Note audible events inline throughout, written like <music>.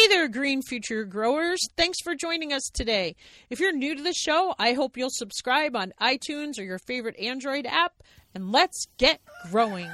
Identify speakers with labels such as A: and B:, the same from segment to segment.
A: Hey there, Green Future Growers. Thanks for joining us today. If you're new to the show, I hope you'll subscribe on iTunes or your favorite Android app, and let's get growing.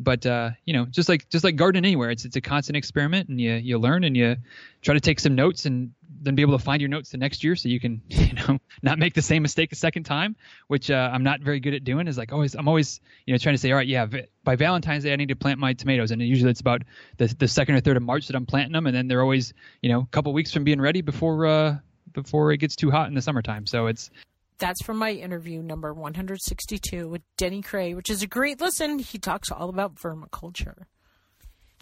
B: But uh, you know, just like just like gardening anywhere, it's it's a constant experiment, and you you learn and you try to take some notes and then be able to find your notes the next year so you can <laughs> you know not make the same mistake a second time which uh, i'm not very good at doing is like always i'm always you know trying to say all right yeah by valentine's day i need to plant my tomatoes and usually it's about the, the second or third of march that i'm planting them and then they're always you know a couple weeks from being ready before uh before it gets too hot in the summertime so it's
A: that's from my interview number 162 with Denny Cray, which is a great listen. He talks all about vermiculture.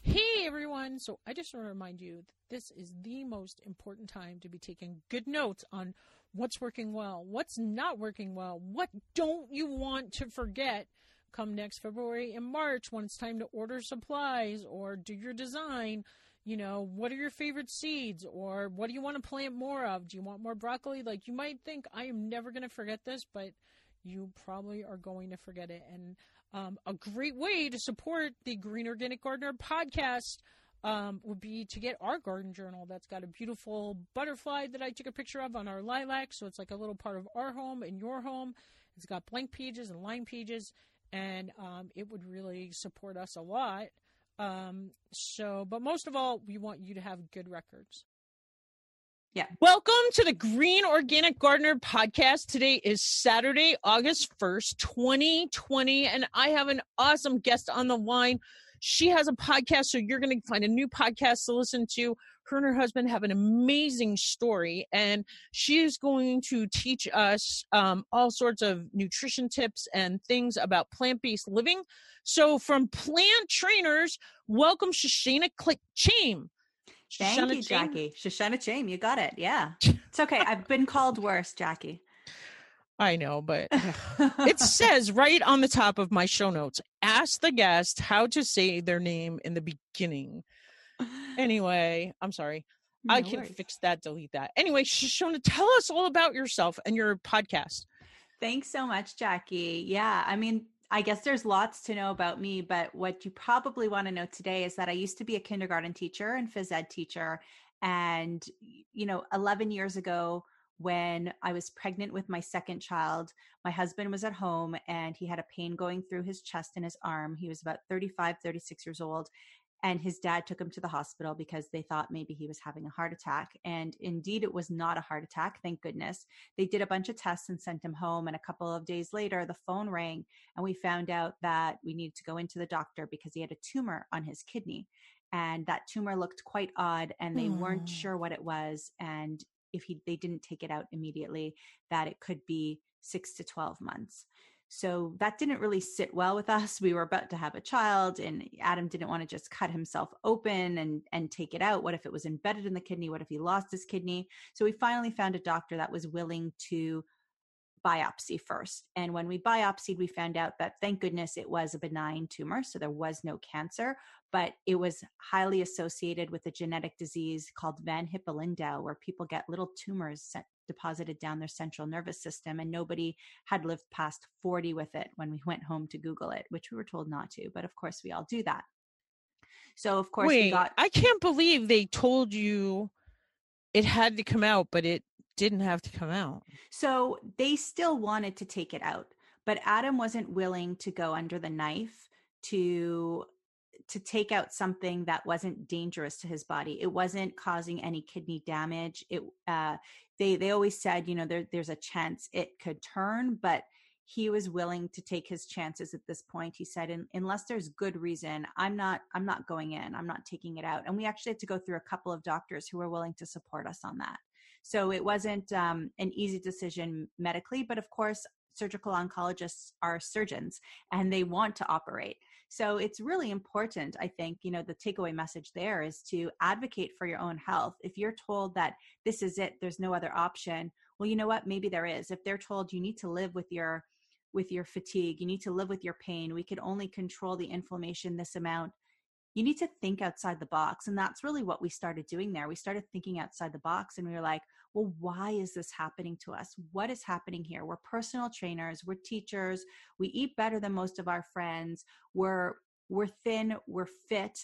A: Hey everyone! So I just want to remind you that this is the most important time to be taking good notes on what's working well, what's not working well, what don't you want to forget come next February and March when it's time to order supplies or do your design. You know, what are your favorite seeds or what do you want to plant more of? Do you want more broccoli? Like you might think I am never going to forget this, but you probably are going to forget it. And um, a great way to support the Green Organic Gardener podcast um, would be to get our garden journal that's got a beautiful butterfly that I took a picture of on our lilac. So it's like a little part of our home and your home. It's got blank pages and line pages, and um, it would really support us a lot. Um, so, but most of all, we want you to have good records.
C: Yeah.
A: Welcome to the Green Organic Gardener podcast. Today is Saturday, August 1st, 2020, and I have an awesome guest on the line. She has a podcast, so you're going to find a new podcast to listen to. Her and her husband have an amazing story, and she is going to teach us um, all sorts of nutrition tips and things about plant based living. So, from plant trainers, welcome Shoshana Chaim.
C: Thank Shoshana you, Jackie. Shoshana Chaim, you got it. Yeah. <laughs> It's okay. I've been called worse, Jackie.
A: I know, but <laughs> it says right on the top of my show notes ask the guest how to say their name in the beginning. Anyway, I'm sorry. No I can worries. fix that, delete that. Anyway, Shoshana, tell us all about yourself and your podcast.
C: Thanks so much, Jackie. Yeah, I mean, I guess there's lots to know about me, but what you probably want to know today is that I used to be a kindergarten teacher and phys ed teacher. And, you know, 11 years ago, when I was pregnant with my second child, my husband was at home and he had a pain going through his chest and his arm. He was about 35, 36 years old and his dad took him to the hospital because they thought maybe he was having a heart attack and indeed it was not a heart attack thank goodness they did a bunch of tests and sent him home and a couple of days later the phone rang and we found out that we needed to go into the doctor because he had a tumor on his kidney and that tumor looked quite odd and they mm. weren't sure what it was and if he they didn't take it out immediately that it could be 6 to 12 months so that didn't really sit well with us. We were about to have a child and Adam didn't want to just cut himself open and and take it out. What if it was embedded in the kidney? What if he lost his kidney? So we finally found a doctor that was willing to biopsy first. And when we biopsied, we found out that thank goodness it was a benign tumor. So there was no cancer, but it was highly associated with a genetic disease called Von Hippel-Lindau, where people get little tumors deposited down their central nervous system. And nobody had lived past 40 with it when we went home to Google it, which we were told not to. But of course, we all do that. So, of course,
A: Wait,
C: we got.
A: I can't believe they told you it had to come out, but it didn't have to come out.
C: So they still wanted to take it out, but Adam wasn't willing to go under the knife to to take out something that wasn't dangerous to his body. It wasn't causing any kidney damage. It uh they they always said, you know, there there's a chance it could turn, but he was willing to take his chances at this point he said unless there's good reason i'm not i'm not going in i'm not taking it out and we actually had to go through a couple of doctors who were willing to support us on that so it wasn't um, an easy decision medically, but of course, surgical oncologists are surgeons and they want to operate. So it's really important, I think, you know, the takeaway message there is to advocate for your own health. If you're told that this is it, there's no other option, well, you know what? Maybe there is. If they're told you need to live with your with your fatigue, you need to live with your pain, we could only control the inflammation this amount you need to think outside the box. And that's really what we started doing there. We started thinking outside the box and we were like, well, why is this happening to us? What is happening here? We're personal trainers, we're teachers, we eat better than most of our friends, we're we're thin, we're fit,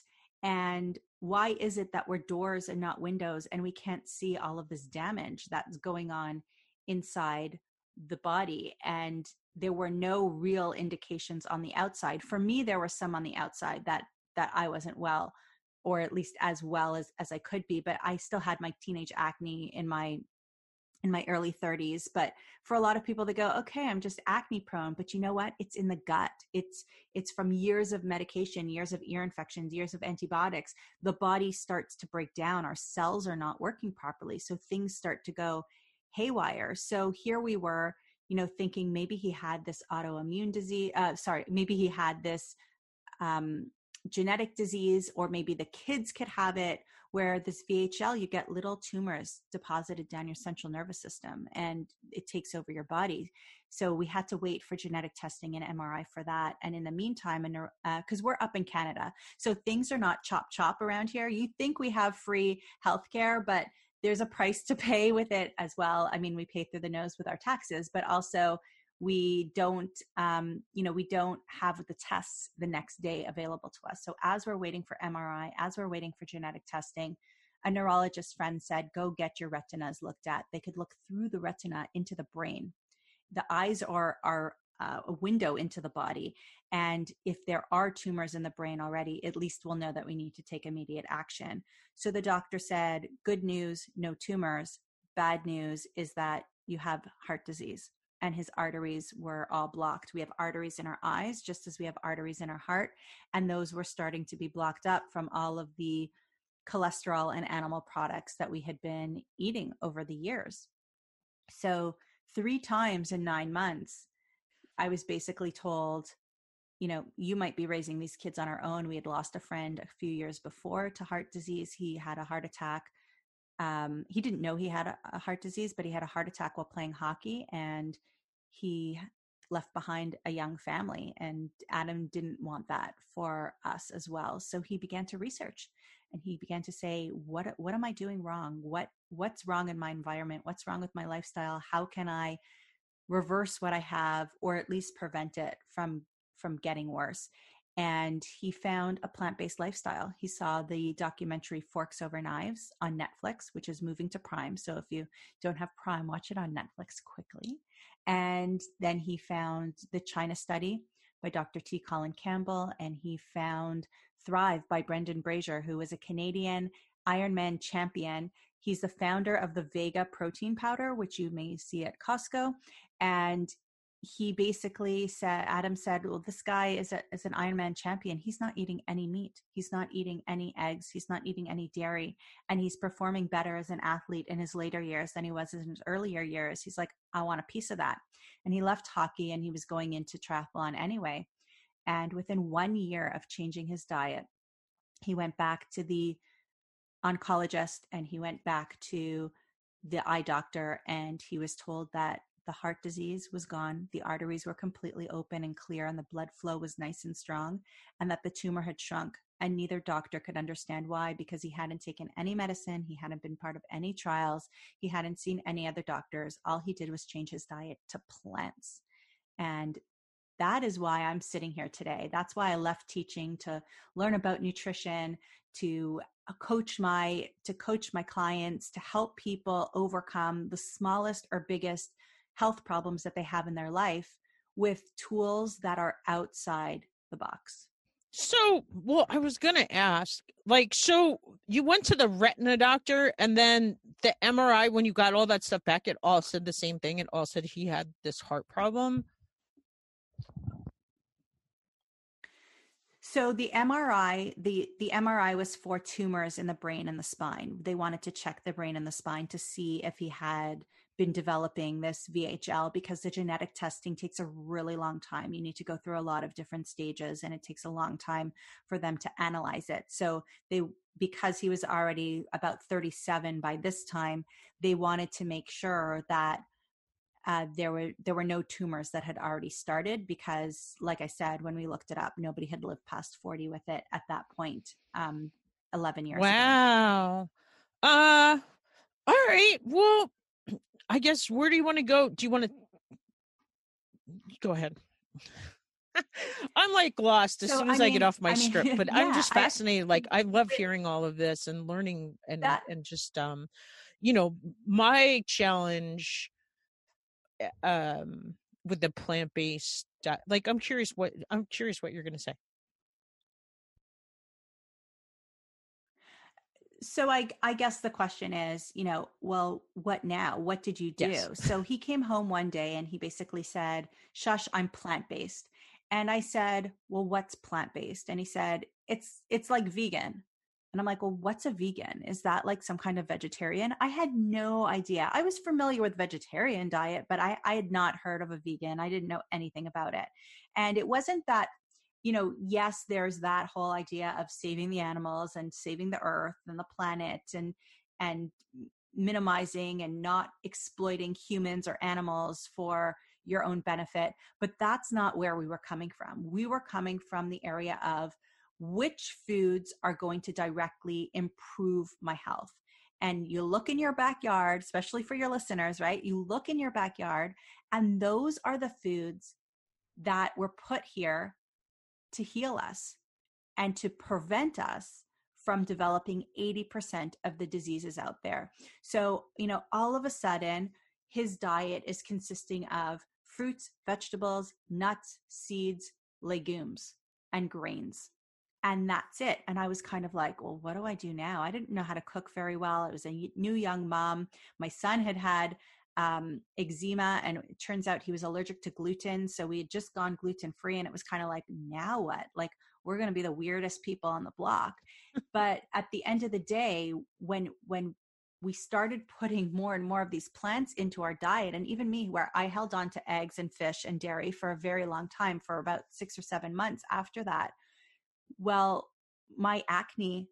C: And why is it that we're doors and not windows and we can't see all of this damage that's going on inside the body? And there were no real indications on the outside. For me, there were some on the outside that that I wasn't well or at least as well as as I could be, but I still had my teenage acne in my in my early 30s but for a lot of people they go okay i'm just acne prone but you know what? It's in the gut. It's it's from years of medication years of ear infections years of antibiotics. The body starts to break down. Our cells are not working properly so things start to go haywire. So here we were you know thinking maybe he had this autoimmune disease uh, sorry maybe he had this um, genetic disease, or maybe the kids could have it, where this VHL, you get little tumors deposited down your central nervous system and it takes over your body. So we had to wait for genetic testing and MRI for that. And in the meantime, and because uh, we're up in Canada, so things are not chop chop around here. You think we have free healthcare, but there's a price to pay with it as well. I mean, we pay through the nose with our taxes, but also we don't um, you know we don't have the tests the next day available to us. So as we're waiting for mri as we're waiting for genetic testing a neurologist friend said go get your retinas looked at. They could look through the retina into the brain. The eyes are are uh, a window into the body and if there are tumors in the brain already at least we'll know that we need to take immediate action. So the doctor said good news no tumors. Bad news is that you have heart disease and his arteries were all blocked. We have arteries in our eyes, just as we have arteries in our heart, and those were starting to be blocked up from all of the cholesterol and animal products that we had been eating over the years. So, three times in nine months, I was basically told, you know, you might be raising these kids on our own. We had lost a friend a few years before to heart disease. He had a heart attack um, he didn't know he had a, a, heart disease, but he had a heart attack while playing hockey, and he left behind a young family. And Adam didn't want that for us as well, so he began to research, and he began to say, "What what am I doing wrong? What what's wrong in my environment? What's wrong with my lifestyle? How can I reverse what I have, or at least prevent it from from getting worse?" And he found a plant based lifestyle. He saw the documentary Forks Over Knives on Netflix, which is moving to Prime. So if you don't have Prime, watch it on Netflix quickly. And then he found the China Study by Dr. T. Colin Campbell, and he found Thrive by Brendan Brazier, who is a Canadian Ironman champion. He's the founder of the Vega protein powder, which you may see at Costco. And he basically said adam said well this guy is, a, is an ironman champion. He's not eating any meat. He's not eating any eggs. He's not eating any dairy. And he's performing better as an athlete in his later years than he was in his earlier years. He's like i want a piece of that. And he left hockey and he was going into triathlon anyway. And within one year of changing his diet he went back to the oncologist and he went back to the eye doctor and he was told that the heart disease was gone, the arteries were completely open and clear, and the blood flow was nice and strong, and that the tumor had shrunk. And neither doctor could understand why because he hadn't taken any medicine, he hadn't been part of any trials, he hadn't seen any other doctors. All he did was change his diet to plants. And that is why I'm sitting here today. That's why I left teaching to learn about nutrition, to uh, coach my to coach my clients, to help people overcome the smallest or biggest health problems that they have in their life with tools that are outside the box.
A: So, well, I was going to ask, like, so you went to the retina doctor and then the MRI, when you got all that stuff back, it all said the same thing. It all said he had this heart problem.
C: So the MRI, the the MRI was for tumors in the brain and the spine. They wanted to check the brain and the spine to see if he had been developing this VHL because the genetic testing takes a really long time. You need to go through a lot of different stages and it takes a long time for them to analyze it. So they because he was already about 37 by this time, they wanted to make sure that uh, there were there were no tumors that had already started because, like I said, when we looked it up, nobody had lived past 40 with it at that point, um, 11 years.
A: Wow. Ago. Uh, all right. Well, I guess where do you want to go? Do you want to go ahead? <laughs> I'm like lost as
C: So,
A: soon as
C: I
A: I, get off my
C: I mean,
A: script, but <laughs> I'm
C: yeah,
A: just
C: I-
A: fascinated. like I love <laughs> hearing all of this and learning and
C: That-
A: and just um, you know, my challenge eh, um with the plant based like I'm curious what I'm curious what you're going to say.
C: So I I guess the question is, you know, well, what now? What did you do?
A: Yes.
C: so he came home one day and he basically said, "Shush, I'm plant-based." And I said, "Well, what's plant-based?" And he said, "It's it's like vegan." And I'm like, "Well, what's a vegan? Is that like some kind of vegetarian?" I had no idea. I was familiar with vegetarian diet, but I I had not heard of a vegan. I didn't know anything about it. And it wasn't that you know, yes, there's that whole idea of saving the animals and saving the earth and the planet and and minimizing and not exploiting humans or animals for your own benefit. But that's not where we were coming from. We were coming from the area of which foods are going to directly improve my health. And you look in your backyard, especially for your listeners, right? You look in your backyard, and those are the foods that were put here to heal us and to prevent us from developing 80% of the diseases out there. So, you know, all of a sudden, his diet is consisting of fruits, vegetables, nuts, seeds, legumes, and grains. And that's it. And I was kind of like, well, what do I do now? I didn't know how to cook very well. I was a new young mom. My son had had um, eczema, and it turns out he was allergic to gluten. So we had just gone gluten free, and it was kind of like, now what? Like, we're going to be the weirdest people on the block. but at the end of the day, when when we started putting more and more of these plants into our diet, and even me, where I held on to eggs and fish and dairy for a very long time, for about six or seven months after that, well, my acne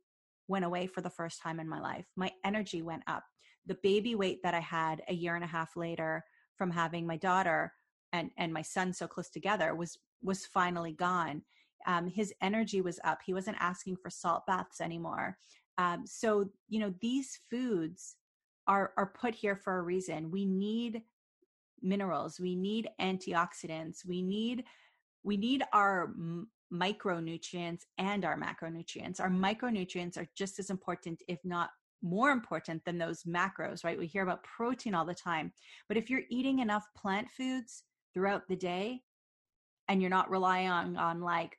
C: went away for the first time in my life. My energy went up. The baby weight that I had a year and a half later from having my daughter and and my son so close together was was finally gone. Um, his energy was up. He wasn't asking for salt baths anymore. Um, so you know these foods are are put here for a reason. We need minerals. We need antioxidants. We need we need our m- micronutrients and our macronutrients. Our micronutrients are just as important, if not more important than those macros, right? We hear about protein all the time. But if you're eating enough plant foods throughout the day and you're not relying on, on like,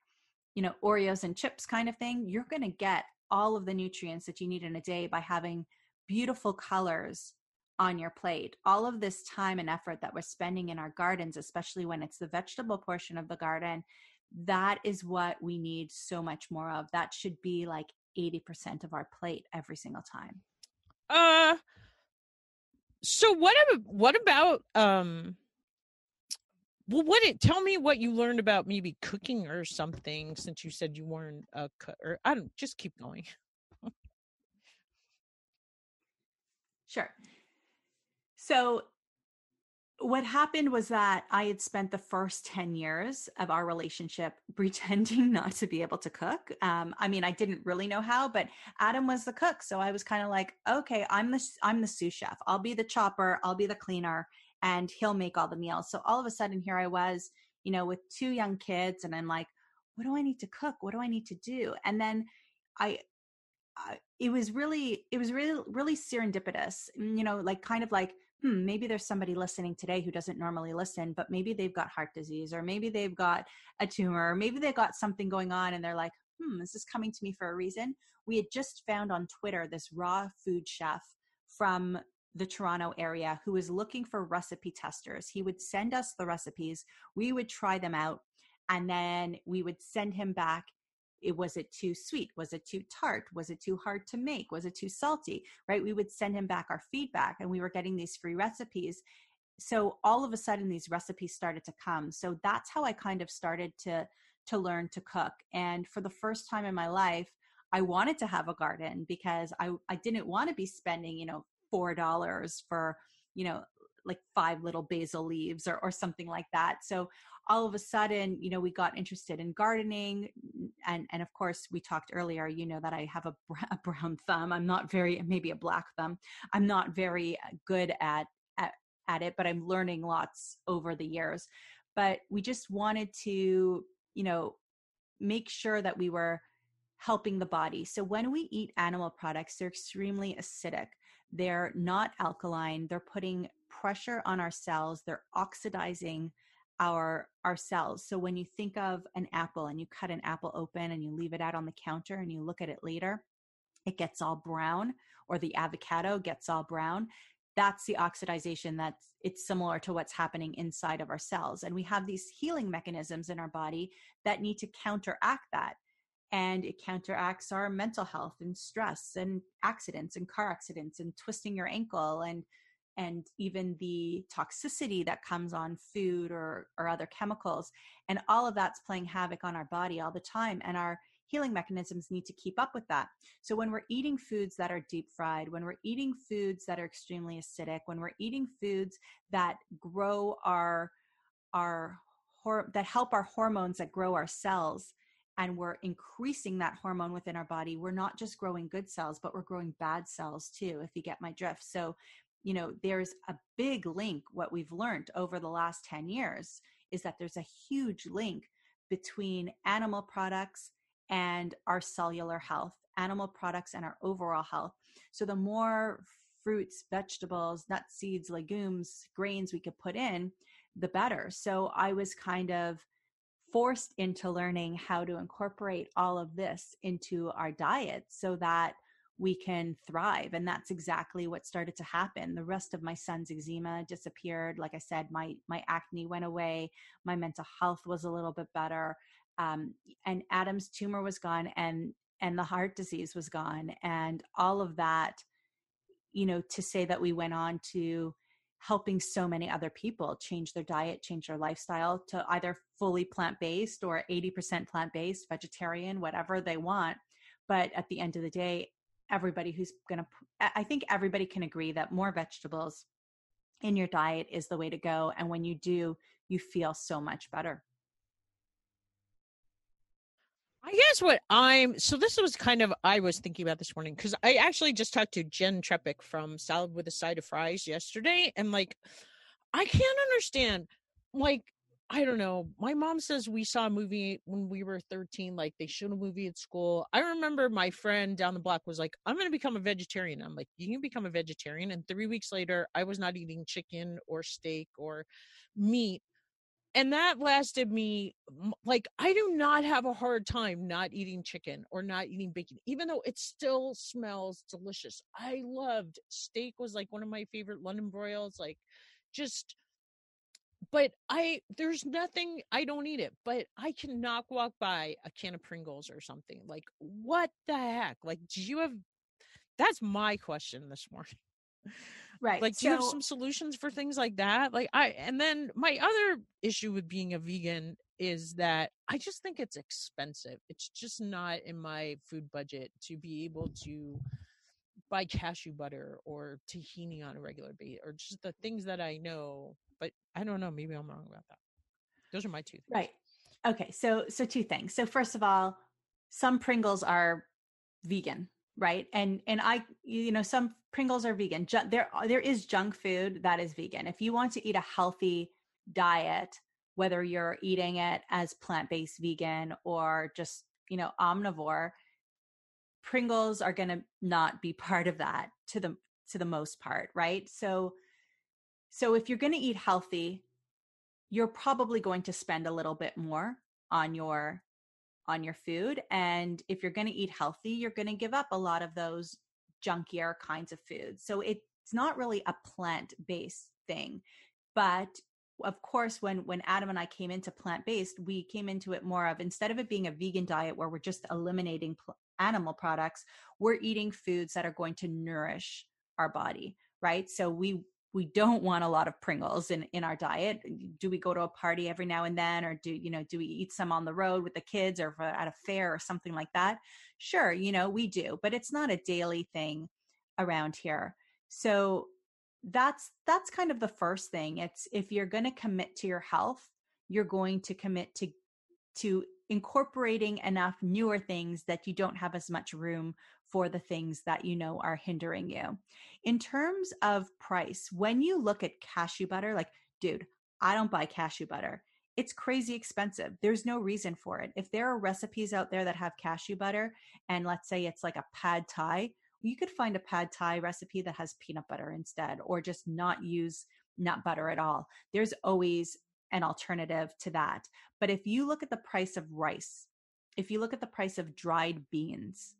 C: you know, Oreos and chips kind of thing, you're going to get all of the nutrients that you need in a day by having beautiful colors on your plate. All of this time and effort that we're spending in our gardens, especially when it's the vegetable portion of the garden, that is what we need so much more of. That should be like 80% of our plate every single time.
A: Uh so what what about um well what it tell me what you learned about maybe cooking or something since you said you weren't a cook or I don't just keep going.
C: Sure. So, what happened was that I had spent the first 10 years of our relationship <laughs> pretending not to be able to cook. Um, I mean, I didn't really know how, but Adam was the cook. So I was kind of like, okay, I'm the, I'm the sous chef. I'll be the chopper. I'll be the cleaner and he'll make all the meals. So all of a sudden here I was, you know, with two young kids and I'm like, what do I need to cook? What do I need to do? And then I, I it was really, it was really, really serendipitous, you know, like kind of like, hmm, maybe there's somebody listening today who doesn't normally listen, but maybe they've got heart disease, or maybe they've got a tumor, or maybe they've got something going on and they're like, hmm, this is coming to me for a reason? We had just found on Twitter this raw food chef from the Toronto area who was looking for recipe testers. He would send us the recipes, we would try them out, and then we would send him back it was it too sweet? Was it too tart? Was it too hard to make? Was it too salty? Right? We would send him back our feedback and we were getting these free recipes. So all of a sudden these recipes started to come. So that's how i kind of started to to learn to cook. And for the first time in my life i wanted to have a garden because i i didn't want to be spending you know four dollars for you know like five little basil leaves or, or something like that. So all of a sudden, you know, we got interested in gardening. And, and of course, we talked earlier, you know, that I have a, <laughs> a brown thumb. I'm not very, maybe a black thumb. I'm not very uh, good at, at, at it, but I'm learning lots over the years. But we just wanted to you know, make sure that we were helping the body. So when we eat animal products, they're extremely acidic. They're not alkaline. They're putting pressure on our cells. They're oxidizing our our cells. So when you think of an apple and you cut an apple open and you leave it out on the counter and you look at it later, it gets all brown or the avocado gets all brown. That's the oxidization that's it's similar to what's happening inside of our cells. And we have these healing mechanisms in our body that need to counteract that. And it counteracts our mental health and stress and accidents and car accidents and twisting your ankle and and even the toxicity that comes on food or, or other chemicals. And all of that's playing havoc on our body all the time. And our healing mechanisms need to keep up with that. So when we're eating foods that are deep fried, when we're eating foods that are extremely acidic, when we're eating foods that grow our, our, that help our hormones that grow our cells, and we're increasing that hormone within our body, we're not just growing good cells, but we're growing bad cells too, if you get my drift. So you know there's a big link what we've learned over the last 10 years is that there's a huge link between animal products and our cellular health animal products and our overall health. So the more fruits vegetables nuts seeds legumes grains we could put in the better. So i was kind of forced into learning how to incorporate all of this into our diet so that we can thrive and that's exactly what started to happen. The rest of my son's eczema disappeared like i said my my acne went away my mental health was a little bit better um, and adam's tumor was gone and and the heart disease was gone and all of that you know to say that we went on to helping so many other people change their diet change their lifestyle to either fully plant-based or 80% plant-based vegetarian whatever they want but at the end of the day everybody who's going to i think everybody can agree that more vegetables in your diet is the way to go and when you do you feel so much better.
A: I guess what I'm so this was kind of I was thinking about this morning because I actually just talked to Jen Trepeck from Salad with a Side of Fries yesterday, and like I can't understand like I don't know. My mom says we saw a movie when we were 13, like they showed a movie at school. I remember my friend down the block was like, I'm going to become a vegetarian. I'm like, you can become a vegetarian. And three weeks later, I was not eating chicken or steak or meat. And that lasted me like, I do not have a hard time not eating chicken or not eating bacon, even though it still smells delicious. I loved steak, was like one of my favorite London broils, like just but I there's nothing I don't eat it, but I cannot walk by a can of Pringles or something. Like what the heck? Like do you have that's my question this morning. <laughs>
C: Right.
A: Like do so, you have some solutions for things like that? Like I and then my other issue with being a vegan is that I just think it's expensive. It's just not in my food budget to be able to buy cashew butter or tahini on a regular basis or just the things that I know but I don't know. Maybe I'm wrong about that. Those are my two. Things.
C: Right. Okay. So so two things. So first of all, some Pringles are vegan, right? And and I you know some Pringles are vegan. There there is junk food that is vegan. If you want to eat a healthy diet, whether you're eating it as plant-based vegan or just, you know, omnivore, Pringles are going to not be <laughs> part of that to the to the most part, right? So so if you're going to eat healthy, you're probably going to spend a little bit more on your on your food and if you're going to eat healthy, you're going to give up a lot of those junkier kinds of foods. So it's not really a plant-based thing. But of course when when Adam and I came into plant-based, we came into it more of instead of it being a vegan diet where we're just eliminating pl- animal products, we're eating foods that are going to nourish our body, right? So we we don't want a lot of Pringles in, in our diet. Do we go to a party every now and then, or do you know do we eat some on the road with the kids or at a fair or something like that? Sure, you know we do, but it's not a daily thing around here. So that's that's kind of the first thing. It's if you're going to commit to your health, you're going to commit to to incorporating enough newer things that you don't have as much room for the things that you know are hindering you. In terms of price, when you look at cashew butter, like, dude, I don't buy cashew butter. it's crazy expensive. There's no reason for it. If there are recipes out there that have cashew butter, and let's say it's like a pad thai, you could find a pad thai recipe that has peanut butter instead, or just not use nut butter at all. There's always an alternative to that. But if you look at the price of rice, if you look at the price of dried beans,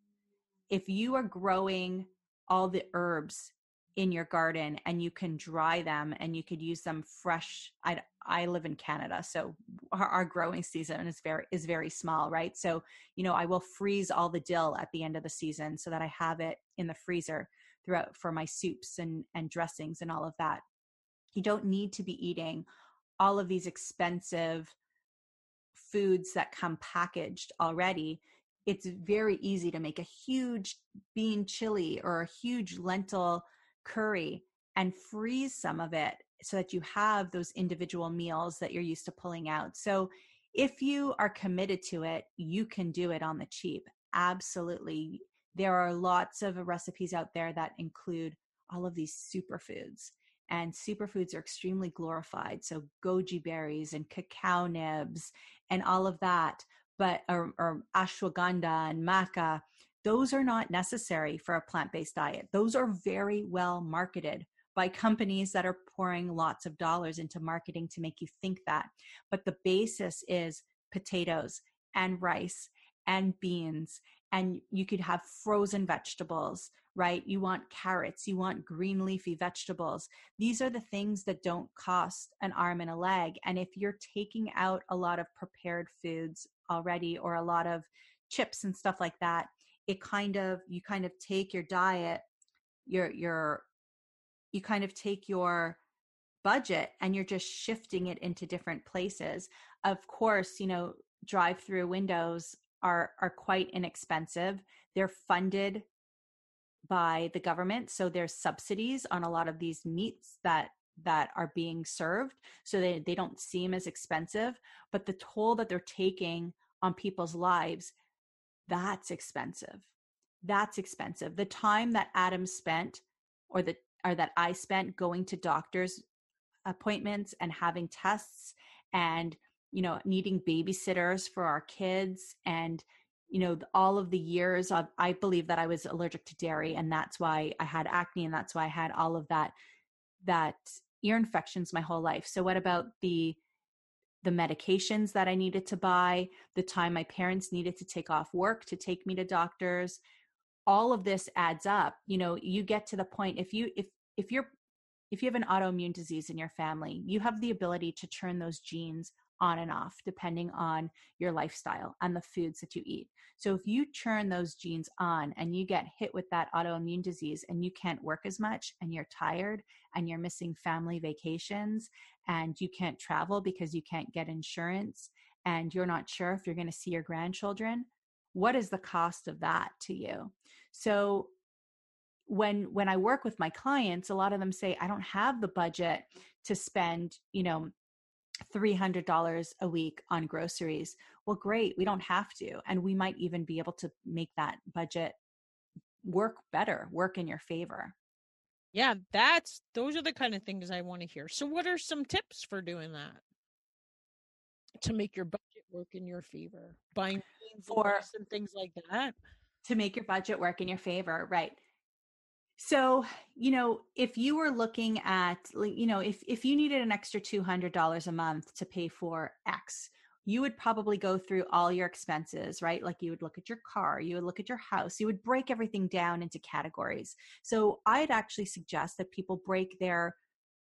C: if you are growing all the herbs in your garden and you can dry them and you could use them fresh i i live in canada so our, our, growing season is very is very small right so you know i will freeze all the dill at the end of the season so that i have it in the freezer throughout for my soups and and dressings and all of that you don't need to be eating all of these expensive foods that come packaged already it's very easy to make a huge bean chili or a huge lentil curry and freeze some of it so that you have those individual meals that you're used to pulling out. So if you are committed to it, you can do it on the cheap. Absolutely. There are lots of recipes out there that include all of these superfoods. And superfoods are extremely glorified. So goji berries and cacao nibs and all of that, but or, or ashwagandha and maca those are not necessary for a plant based diet. Those are very well marketed by companies that are pouring lots of dollars into marketing to make you think that. But the basis is potatoes and rice and beans, and you could have frozen vegetables, right? You want carrots, you want green leafy vegetables. These are the things that don't cost an arm and a leg. And if you're taking out a lot of prepared foods already or a lot of chips and stuff like that, it kind of you kind of take your diet your your you kind of take your budget and you're just shifting it into different places of course you know drive through windows are are quite inexpensive they're funded by the government so there's subsidies on a lot of these meats that that are being served so they, they don't seem as expensive but the toll that they're taking on people's lives that's expensive. That's expensive. The time that Adam spent or that or that I spent going to doctors appointments and having tests and you know needing babysitters for our kids and you know all of the years of, i believe that i was allergic to dairy and that's why i had acne and that's why i had all of that that ear infections my whole life so what about the the medications that I needed to buy, the time my parents needed to take off work to take me to doctors. All of this adds up. You know, you get to the point if you if if you're if you have an autoimmune disease in your family, you have the ability to turn those genes on and off depending on your lifestyle and the foods that you eat. So if you turn those genes on and you get hit with that autoimmune disease and you can't work as much and you're tired and you're missing family vacations and you can't travel because you can't get insurance and you're not sure if you're going to see your grandchildren, what is the cost of that to you? So when when I work with my clients, a lot of them say I don't have the budget to spend, you know, $300 a week on groceries. Well, great. We don't have to. And we might even be able to make that budget work better, work in your favor.
A: Yeah, that's those are the kind of things I want to hear. So, what are some tips for doing that to make your budget work in your favor? Buying for and things like that
C: to make your budget work in your favor, right? So, you know, if you were looking at, you know, if if you needed an extra two hundred dollars a month to pay for X, you would probably go through all your expenses, right? Like you would look at your car, you would look at your house, you would break everything down into categories. So, I'd actually suggest that people break their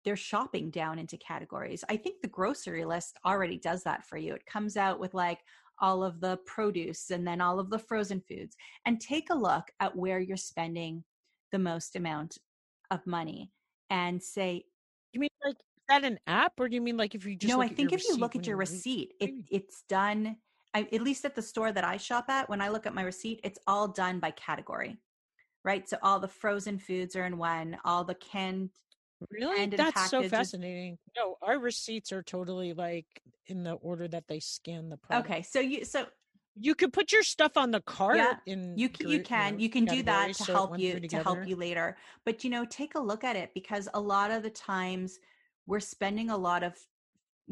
C: their shopping down into categories. I think the grocery list already does that for you. It comes out with like all of the produce and then all of the frozen foods and take a look at where you're spending the most amount of money and say
A: you mean like that an app or do you mean like if you just
C: no i think if you look at your receipt it, it's done I, at least at the store that i shop at when i look at my receipt it's all done by category right? So all the frozen foods are in one all the canned
A: really? that's so fascinating. No our receipts are totally like in the order that they scan the product.
C: Okay so you so
A: you could put your stuff on the cart yeah,
C: in you can, you can you can do that to so help you to help you later but you know take a look at it because a lot of the times we're spending a lot of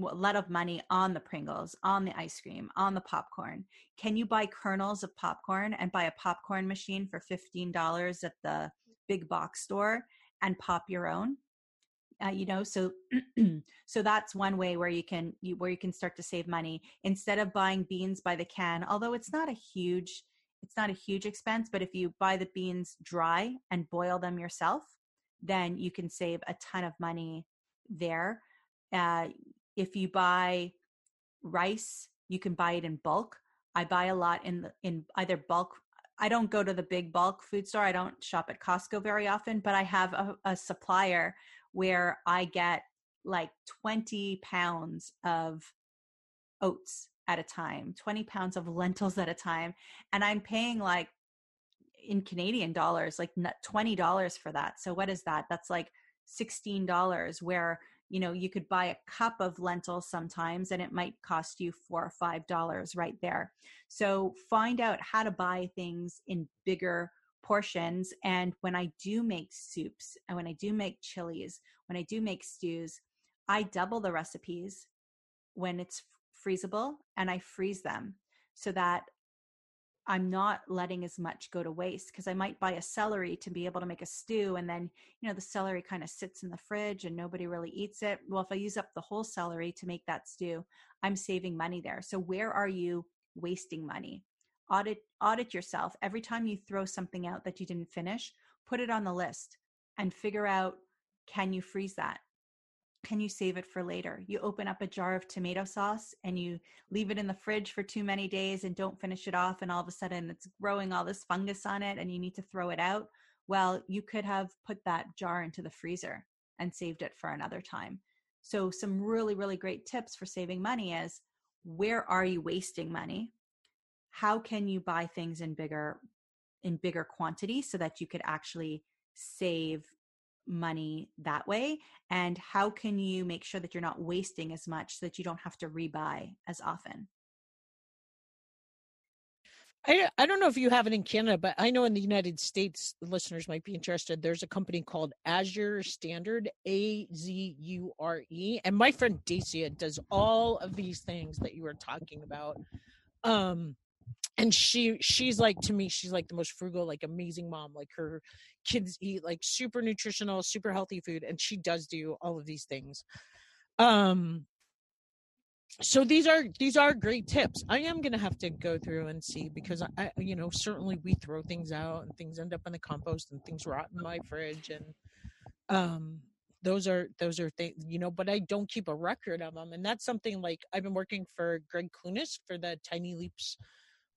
C: a lot of money on the Pringles, on the ice cream, on the popcorn. Can you buy kernels of popcorn and buy a popcorn machine for $15 at the big box store and pop your own? Uh, you know, so <clears throat> so that's one way where you can you, where you can start to save money instead of buying beans by the can. Although it's not a huge it's not a huge expense, but if you buy the beans dry and boil them yourself, then you can save a ton of money there. Uh, if you buy rice, you can buy it in bulk. I buy a lot in the, in either bulk. I don't go to the big bulk food store. I don't shop at Costco very often, but I have a, a supplier where I get like 20 pounds of oats at a time, 20 pounds of lentils at a time. And I'm paying like in Canadian dollars, like $20 for that. So what is that? That's like $16 where, you know, you could buy a cup of lentils sometimes and it might cost you four or five dollars right there. So find out how to buy things in bigger portions. And when I do make soups and when I do make chilies, when I do make stews, I double the recipes when it's freezable and I freeze them so that I'm not letting as much go to waste because I might buy a celery to be able to make a stew and then you know the celery kind of sits in the fridge and nobody really eats it. Well, if I use up the whole celery to make that stew, I'm saving money there. So where are you wasting money? Audit audit yourself. Every time you throw something out that you didn't finish, put it on the list and figure out can you freeze that? can you save it for later? You open up a jar of tomato sauce and you leave it in the fridge for too many days and don't finish it off, and all of a sudden it's growing all this fungus on it and you need to throw it out. Well, you could have put that jar into the freezer and saved it for another time. So, some really, really great tips for saving money is where are you wasting money? How can you buy things in bigger in bigger quantity so that you could actually save money that way and how can you make sure that you're not wasting as much so that you don't have to rebuy as often
A: I, I don't know if you have it in Canada, but I know in the United States, listeners might be interested. There's a company called Azure Standard, A Z U R E. And my friend Dacia does all of these things that you were talking about. Um, and she she's like to me she's like the most frugal like amazing mom like her kids eat like super nutritional super healthy food and she does do all of these things. Um so these are these are great tips. I am going to have to go through and see because i you know certainly we throw things out and things end up in the compost and things rot in my fridge and um those are those are things you know but i don't keep a record of them and that's something like i've been working for greg clunis for the tiny leaps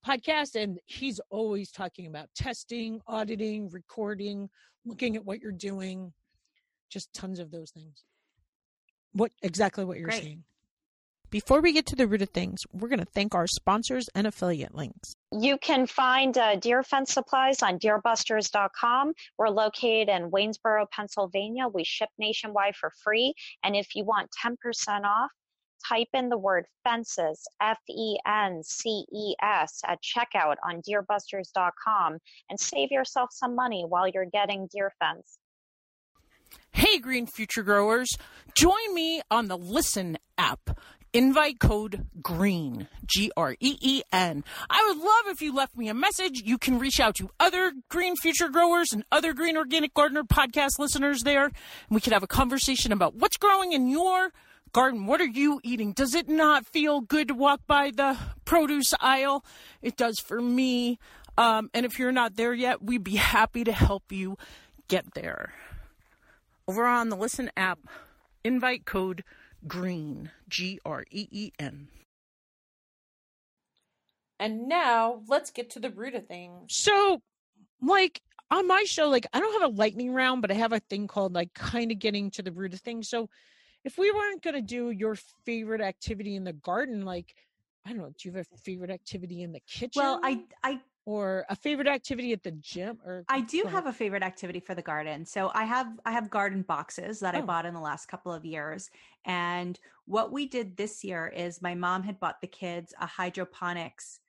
A: podcast and he's always talking about testing auditing recording looking at what you're doing just tons of those things what exactly what you're Great. saying before we get to the root of things, we're going to thank our sponsors and affiliate links.
D: You can find uh, deer fence supplies on deerbusters.com. We're located in Waynesboro, Pennsylvania. We ship nationwide for free. And if you want 10% off, type in the word fences, F E N C E S, at checkout on deerbusters.com and save yourself some money while you're getting deer fence.
A: Hey, Green Future Growers, join me on the Listen app. Invite code GREEN, G R E E N. I would love if you left me a message. You can reach out to other Green Future Growers and other Green Organic Gardener podcast listeners there. And we could have a conversation about what's growing in your garden. What are you eating? Does it not feel good to walk by the produce aisle? It does for me. Um, and if you're not there yet, we'd be happy to help you get there. Over on the Listen app, invite code GREEN, G R E E N. And now let's get to the root of things. So, like on my show, like I don't have a lightning round, but I have a thing called like kind of getting to the root of things. So, if we weren't going to do your favorite activity in the garden, like, I don't know, do you have a favorite activity in the kitchen?
C: Well, I, I,
A: or a favorite activity at the gym or
C: I do have a favorite activity for the garden. So I have I have garden boxes that oh. I bought in the last couple of years. And what we did this year is my mom had bought the kids a hydroponics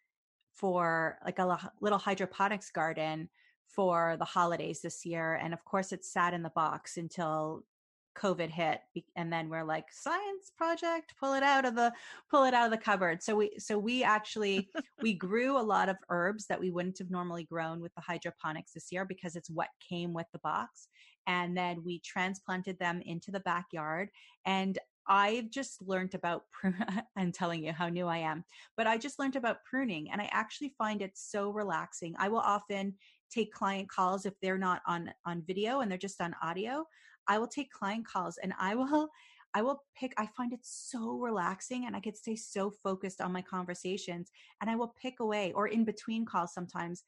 C: for like a little hydroponics garden for the holidays this year and of course it sat in the box until COVID hit, and then we're like, science project, pull it out of the pull it out of the cupboard. So we so we actually <laughs> we grew a lot of herbs that we wouldn't have normally grown with the hydroponics this year because it's what came with the box. And then we transplanted them into the backyard. And I've just learned about <laughs> I'm telling you how new I am, but I just learned about pruning and I actually find it so relaxing. I will often take client calls if they're not on on video and they're just on audio I will take client calls and I will I will pick I find it so relaxing and I could stay so focused on my conversations and I will pick away or in between calls sometimes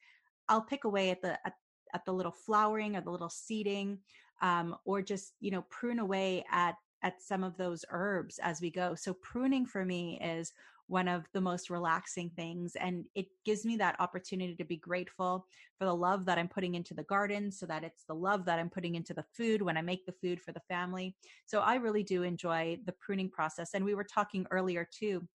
C: I'll pick away at the at, at the little flowering or the little seeding um, or just you know prune away at at some of those herbs as we go. So pruning for me is one of the most relaxing things. And it gives me that opportunity to be grateful for the love that I'm putting into the garden so that it's the love that I'm putting into the food when I make the food for the family. So I really do enjoy the pruning process. And we were talking earlier too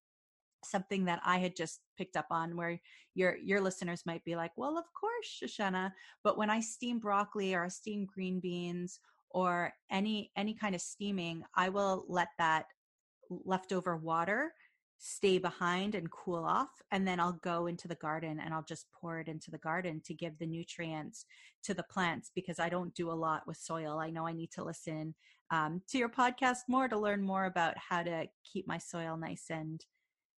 C: something that I had just picked up on where your your listeners might be like, "Well, of course, Shoshana, but when I steam broccoli or I steam green beans or any any kind of steaming, I will let that leftover water stay behind and cool off and then I'll go into the garden and I'll just pour it into the garden to give the nutrients to the plants because I don't do a lot with soil. I know I need to listen um, to your podcast more to learn more about how to keep my soil nice and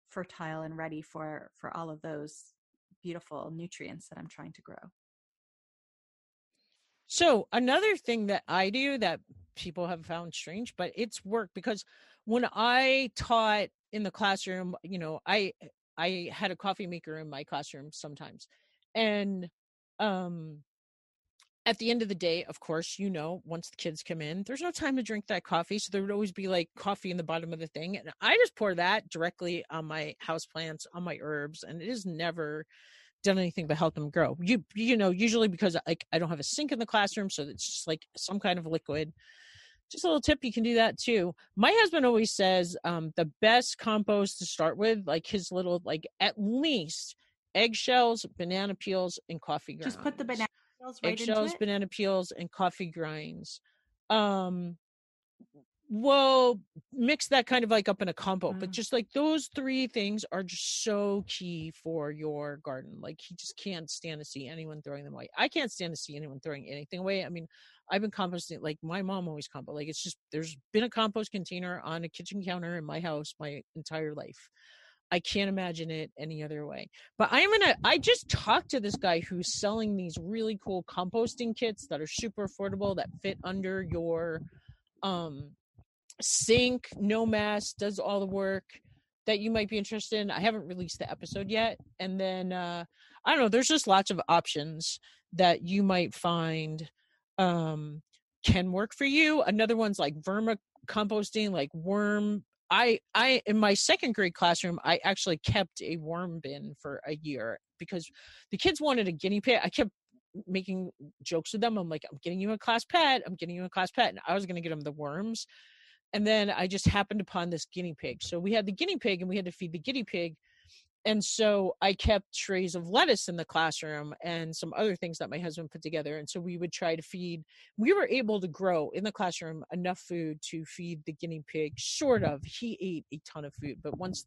C: fertile and ready for for all of those beautiful nutrients that I'm trying to grow.
A: So another thing that I do that people have found strange, but it's work because when I taught in the classroom, you know, I I had a coffee maker in my classroom sometimes. And um at the end of the day, of course, you know, once the kids come in, there's no time to drink that coffee. So there would always be like coffee in the bottom of the thing. And I just pour that directly on my house plants, on my herbs, and it has never done anything but help them grow. You you know, usually because like I don't have a sink in the classroom, so it's just like some kind of liquid just a little tip you can do that too. My husband always says um, the best compost to start with like his little like at least eggshells banana peels and coffee
C: grinds just put the banana peels right
A: eggshells banana peels and coffee grinds. Um well mix that kind of like up in a combo mm. but just like those three things are just so key for your garden like he just can't stand to see anyone throwing them away. I can't stand to see anyone throwing anything away. I mean i've been composting like my mom always compost like it's just there's been a compost container on a kitchen counter in my house my entire life I can't imagine it any other way. But I'm gonna. I just talked to this guy who's selling these really cool composting kits that are super affordable that fit under your um sink, no mess, does all the work that you might be interested in. I haven't released the episode yet. And then uh I don't know, there's just lots of options that you might find um can work for you. Another one's like vermicomposting, like worm. I I in my second grade classroom, I actually kept a worm bin for a year because the kids wanted a guinea pig. I kept making jokes with them. I'm like, I'm getting you a class pet. I'm getting you a class pet. And I was going to get them the worms and then I just happened upon this guinea pig. So we had the guinea pig and we had to feed the guinea pig. And so I kept trays of lettuce in the classroom and some other things that my husband put together. And so we would try to feed, we were able to grow in the classroom enough food to feed the guinea pig, sort of. He ate a ton of food. But once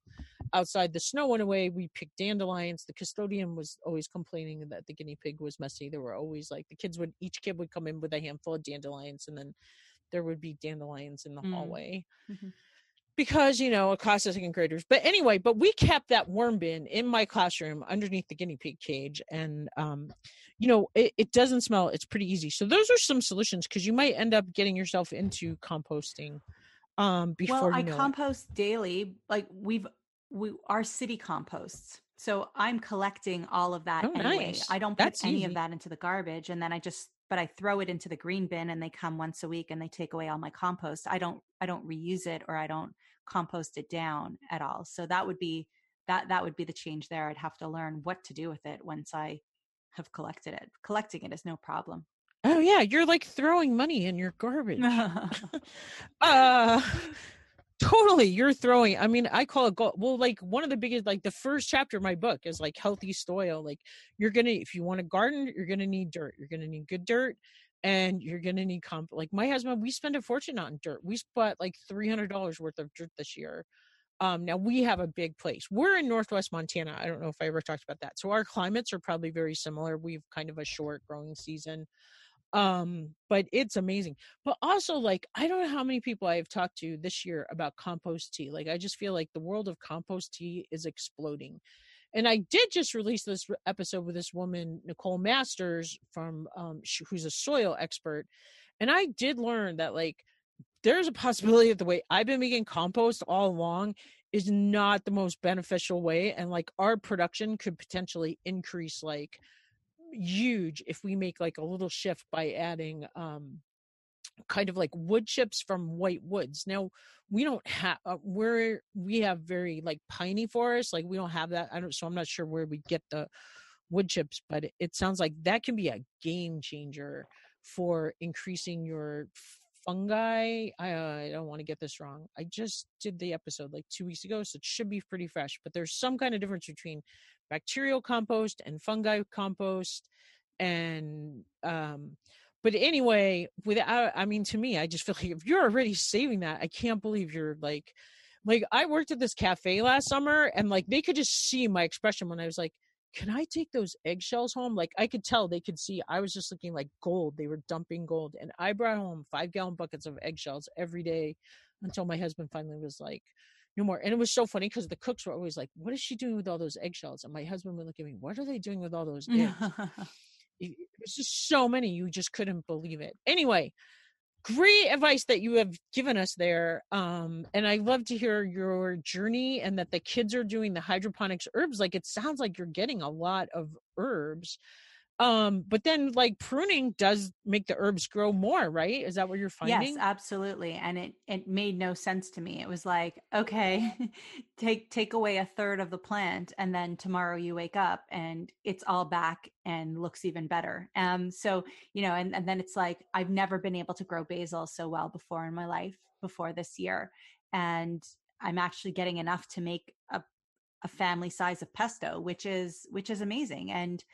A: outside the snow went away, we picked dandelions. The custodian was always complaining that the guinea pig was messy. There were always like the kids would, each kid would come in with a handful of dandelions and then there would be dandelions in the mm. hallway. Mm-hmm. Because, you know, a class of second graders. But anyway, but we kept that worm bin in my classroom underneath the guinea pig cage. And, um, you know, it, it doesn't smell. It's pretty easy. So those are some solutions because you might end up getting yourself into composting um before
C: well,
A: I
C: compost
A: it.
C: daily. Like we've we our city composts. So I'm collecting all of that
A: oh,
C: anyway.
A: Nice.
C: I don't
A: put That's
C: any
A: easy.
C: of that into the garbage and then I just but I throw it into the green bin and they come once a week and they take away all my compost. I don't I don't reuse it or I don't compost it down at all. So that would be that that would be the change there. I'd have to learn what to do with it once I have collected it. Collecting it is no problem.
A: Oh yeah, you're like throwing money in your garbage. <laughs> <laughs> uh <laughs> totally you're throwing i mean i call it gold well like one of the biggest like the first chapter of my book is like healthy soil like you're gonna if you want to garden you're gonna need dirt you're gonna need good dirt and you're gonna need comp. Like my husband, we spend a fortune on dirt. We spent like three hundred dollars worth of dirt this year. Um, now we have a big place. We're in Northwest Montana. I don't know if I ever talked about that. So our climates are probably very similar. We've kind of a short growing season um but it's amazing. But also like i don't know how many people i've talked to this year about compost tea like i just feel like the world of compost tea is exploding. And i did just release this episode with this woman nicole masters from um who's a soil expert and i did learn that like there's a possibility that the way i've been making compost all along is not the most beneficial way and like our production could potentially increase like huge if we make like a little shift by adding um kind of like wood chips from white woods. Now we don't have uh, we're we have very like piney forests like we don't have that i don't so i'm not sure where we get the wood chips but it, sounds like that can be a game changer for increasing your fungi. I, I don't want to get this wrong. I just did the episode like two weeks ago so it should be pretty fresh but there's some kind of difference between bacterial compost and fungi compost and um but anyway without i mean to me i just feel <laughs> like if you're already saving that i can't believe you're like like i worked at this cafe last summer and like they could just see my expression when i was like can i take those eggshells home? Like i could tell they could see i was just looking like gold. They were dumping gold and i brought home five gallon buckets of eggshells every day until my husband finally was like no more. And it was so funny because the cooks were always like, "What is she doing with all those eggshells?" And my husband would look at me, "What are they doing with all those <laughs> eggs?" it was just so many, you just couldn't believe it. Anyway, great advice that you have given us there. Um, and I love to hear your journey and that the kids are doing the hydroponics herbs. Like it sounds like you're getting a lot of herbs um but then like pruning does make the herbs grow more right? Is that what you're finding?
C: yes absolutely and it it made no sense to me. It was like okay <laughs> take take away a third of the plant and then tomorrow you wake up and it's all back and looks even better. Um so you know and, and then it's like i've never been able to grow basil so well before in my life before this year and i'm actually getting enough to make a a family size of pesto which is which is amazing and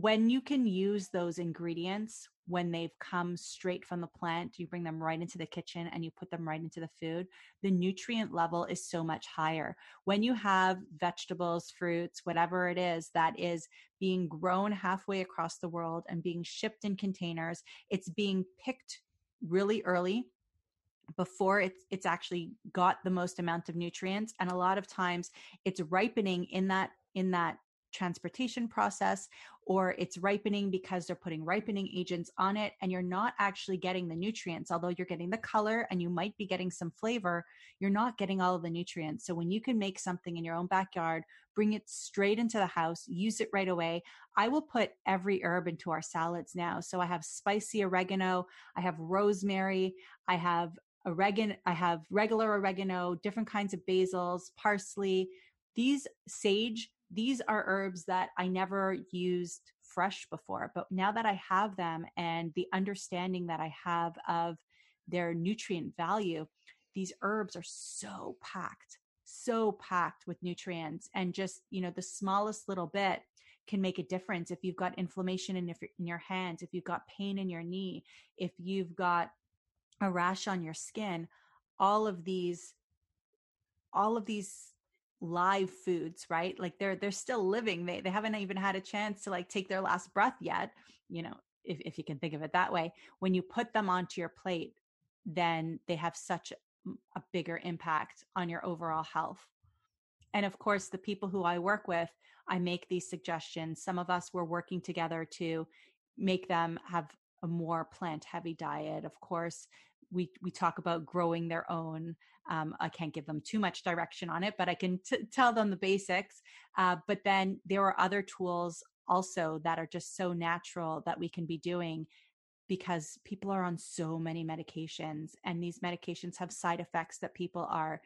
C: when you can use those ingredients when they've come straight from the plant, you bring them right into the kitchen and you put them right into the food, the nutrient level is so much higher. When you have vegetables, fruits, whatever it is that is being grown halfway across the world and being shipped in containers, it's being picked really early before it's it's actually got the most amount of nutrients and a lot of times it's ripening in that in that transportation process or it's ripening because they're putting ripening agents on it and you're not actually getting the nutrients. Although you're getting the color and you might be getting some flavor you're not getting all of the nutrients. So when you can make something in your own backyard bring it straight into the house use it right away. I will put every herb into our salads now. So i have spicy oregano i have rosemary i have oregano i have regular oregano different kinds of basils parsley. These sage these are herbs that I never used fresh before, but now that I have them and the understanding that I have of their nutrient value, these herbs are so packed, so packed with nutrients and just, you know, the smallest little bit can make a difference. If you've got inflammation in your, in your hands, if you've got pain in your knee, if you've got a rash on your skin, all of these all of these live foods right? Like they're they're still living. They they haven't even had a chance to like take their last breath yet you know if if you can think of it that way. When you put them onto your plate then they have such a bigger impact on your overall health. And of course the people who i work with i make these suggestions. Some of us were working together to make them have a more plant heavy diet. Of course we we talk about growing their own. Um, I can't give them too much direction on it, but I can t- tell them the basics. Uh, but then there are other tools also that are just so natural that we can be doing because people are on so many medications and these medications have side effects that people are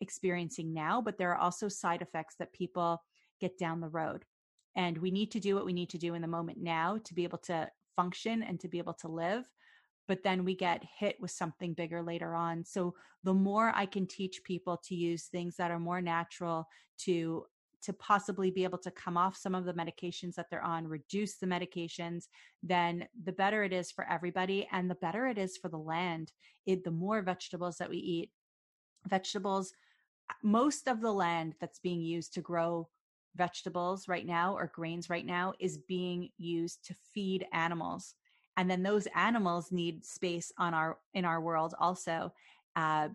C: experiencing now but there are also side effects that people get down the road and we need to do what we need to do in the moment now to be able to function and to be able to live but then we get hit with something bigger later on. So the more I can teach people to use things that are more natural to to possibly be able to come off some of the medications that they're on, reduce the medications, then the better it is for everybody and the better it is for the land. It, the more vegetables that we eat, vegetables, uh, most of the land that's being used to grow vegetables right now or grains right now is being used to feed animals and then those animals need space on our in our world also uh,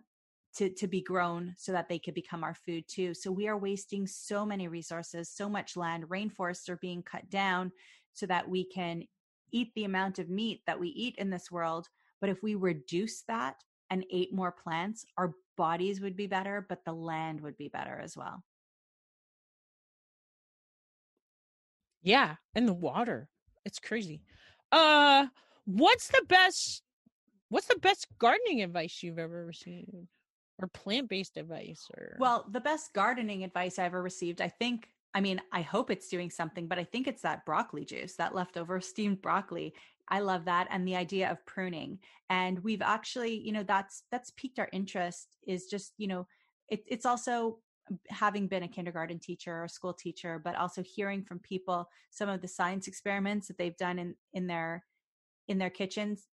C: to to be grown so that they could become our food too. So we are wasting so many resources so much land rainforests are being cut down so that we can eat the amount of meat that we eat in this world but if we reduce that and ate more plants our bodies would be better but the land would be better as well.
A: Yeah and the water. It's crazy uh what's the best what's the best gardening advice you've ever received? Or plant-based advice or
C: well the best gardening advice i ever received i think i mean i hope it's doing something but i think it's that broccoli juice that leftover <laughs> steamed broccoli. I love that and the idea of pruning. And we've actually you know that's that's piqued our interest is just you know it, it's also having been a kindergarten teacher or a school teacher but also hearing from people some of the science experiments that they've done in in their in their kitchens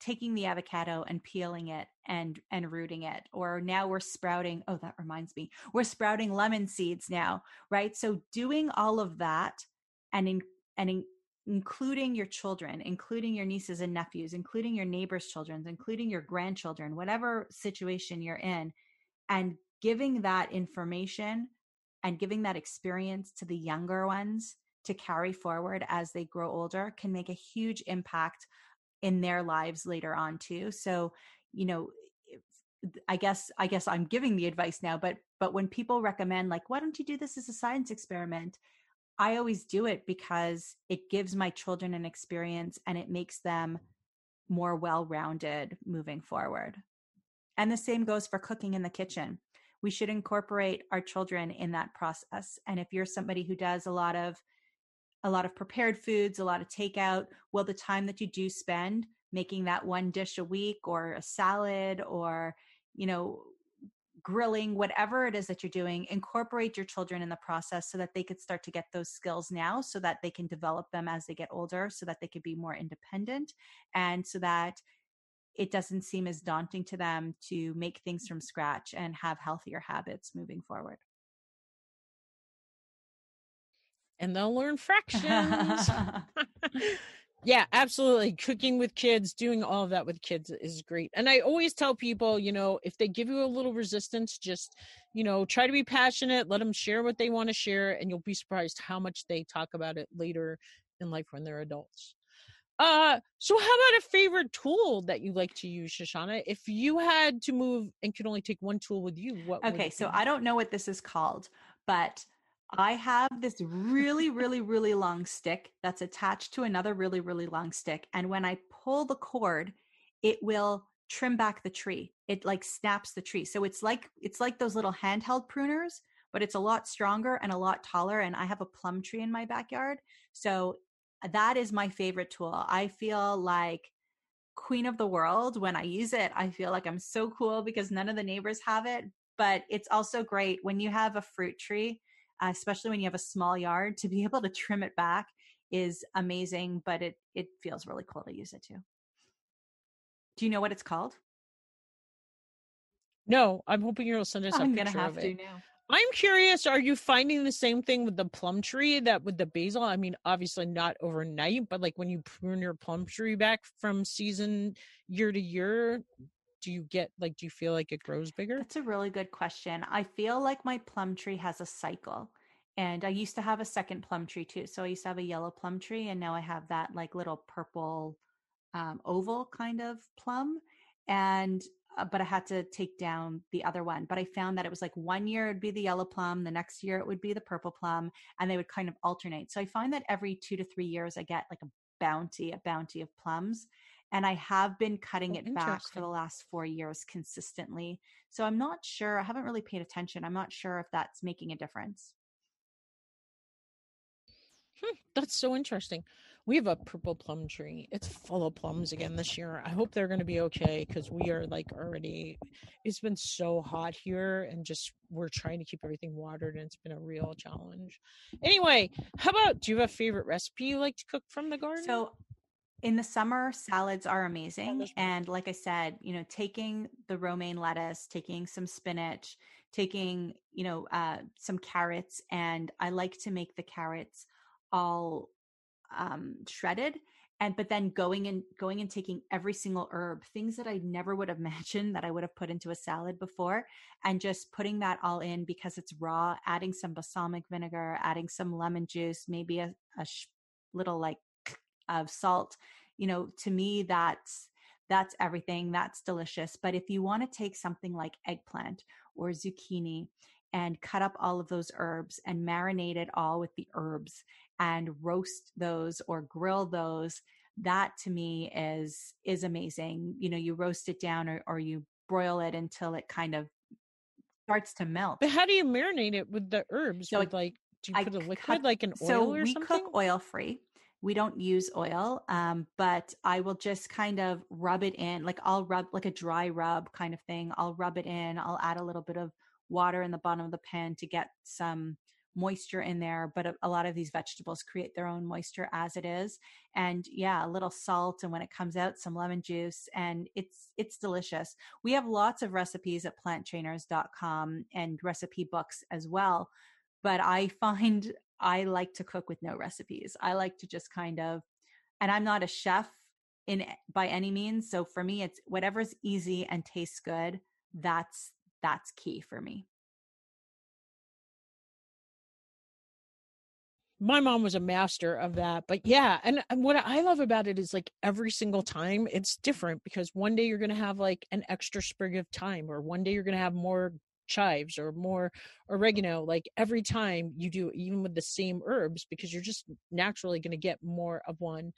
C: taking the avocado and peeling it and and rooting it or now we're sprouting oh that reminds me we're sprouting lemon seeds now right? So doing all of that and in, and in, including your children including your nieces and nephews including your neighbors children including your grandchildren whatever situation you're in and giving that information and giving that experience to the younger ones to carry forward as they grow older can make a huge impact in their lives later on too. So you know i guess i guess i'm giving the advice now but but when people recommend like why don't you do this as a science experiment? I always do it because it gives my children an experience and it makes them more well-rounded moving forward. And the same goes for cooking in the kitchen we should incorporate our children in that process and if you're somebody who does a lot of a lot of prepared foods, a lot of takeout. Well, the time that you do spend making that one dish a week or a salad or, you know, grilling, whatever it is that you're doing, incorporate your children in the process so that they could start to get those skills now so that they can develop them as they get older, so that they could be more independent and so that it doesn't seem as daunting to them to make things from scratch and have healthier habits moving forward.
A: and they'll learn fractions. <laughs> <laughs> yeah, absolutely. Cooking with kids, doing all of that with kids is great. And I always tell people, you know, if they give you a little resistance, just, you know, try to be passionate, let them share what they want to share, and you'll be surprised how much they talk about it later in life when they're adults. Uh, so how about a favorite tool that you like to use, Shoshana? If you had to move and could only take one tool with you, what?
C: Okay, so I don't know what this is called, but I have this really, really, really long stick that's attached to another really, really long stick. And when I pull the cord, it will trim back the tree. It like snaps the tree. So it's like it's like those little handheld pruners, but it's a lot stronger and a lot taller. And I have a plum tree in my backyard. So that is my favorite tool. I feel like queen of the world when I use it. I feel like I'm so cool because none of the neighbors have it. But it's also great when you have a fruit tree uh, especially when you have a small yard to be <laughs> able to trim it back is amazing but it it feels really cool to use it too do you know what it's called
A: no i'm hoping you'll send us
C: i'm
A: gonna
C: have to now
A: i'm curious are you finding the same thing with the plum tree that with the basil? I mean obviously not overnight but like when you prune your plum tree back from season year to year do you get like do you feel like it grows bigger?
C: That's a really good question. I feel like my plum tree has a cycle and i used to have a second plum tree too so i used to have a yellow plum tree and now i have that like little purple um, oval kind of plum and uh, but i had to take down the other one but i found that it was like one year it'd be the yellow plum the next year it would be the purple plum and they would kind of alternate so i find that every two to three years i get like a bounty a bounty of plums and I have been cutting oh, it back for the last four years consistently. So I'm not sure. I haven't really paid attention. I'm not sure if that's making a difference.
A: Hmm, that's so interesting. We have a purple plum tree. It's full of plums again this year. I hope they're going to be okay because we are like already, it's been so hot here and just we're trying to keep everything watered and it's been a real challenge. Anyway, how about do you have a favorite recipe you like to cook from the garden?
C: So in the summer, salads are amazing. And like I said, you know, taking the romaine lettuce, taking some spinach, taking, you know, uh, some carrots, and I like to make the carrots all um, shredded and but then going and going and taking every single herb things that i never would have <laughs> imagined that i would have put into a salad before and just putting that all in because it's raw adding some balsamic vinegar adding some lemon juice maybe a, a sh- little like of salt you know to me that's that's everything that's delicious. But if you want to take something like eggplant or zucchini and cut up all of those herbs and marinate it all with the herbs and roast those or grill those that to me is is amazing. You know you roast it down or, or you broil it until it kind of starts to melt.
A: But how do you marinate it with the herbs? So with like do you I put a liquid cut, like an oil so or
C: we
A: something?
C: cook oil free. We don't use oil um, but i will just kind of rub it in like i'll rub like a dry rub kind of thing. I'll rub it in. I'll add a little bit of water in the bottom of the pan to get some moisture in there, but a, a, lot of these vegetables create their own moisture as it is. And yeah, a little salt and when it comes out some lemon juice and it's it's delicious. We have lots of recipes at planttrainers.com and recipe books as well, but I find <laughs> I like to cook with no recipes. I like to just kind of and I'm not a chef in by any means, so for me it's whatever's easy and tastes good, that's that's key for me.
A: My mom was a master of that but yeah and, and what i love about it is like every single time it's different because one day you're going to have like an extra sprig of thyme or one day you're going to have more chives or more oregano like every time you do even with the same herbs because you're just naturally going to get more of one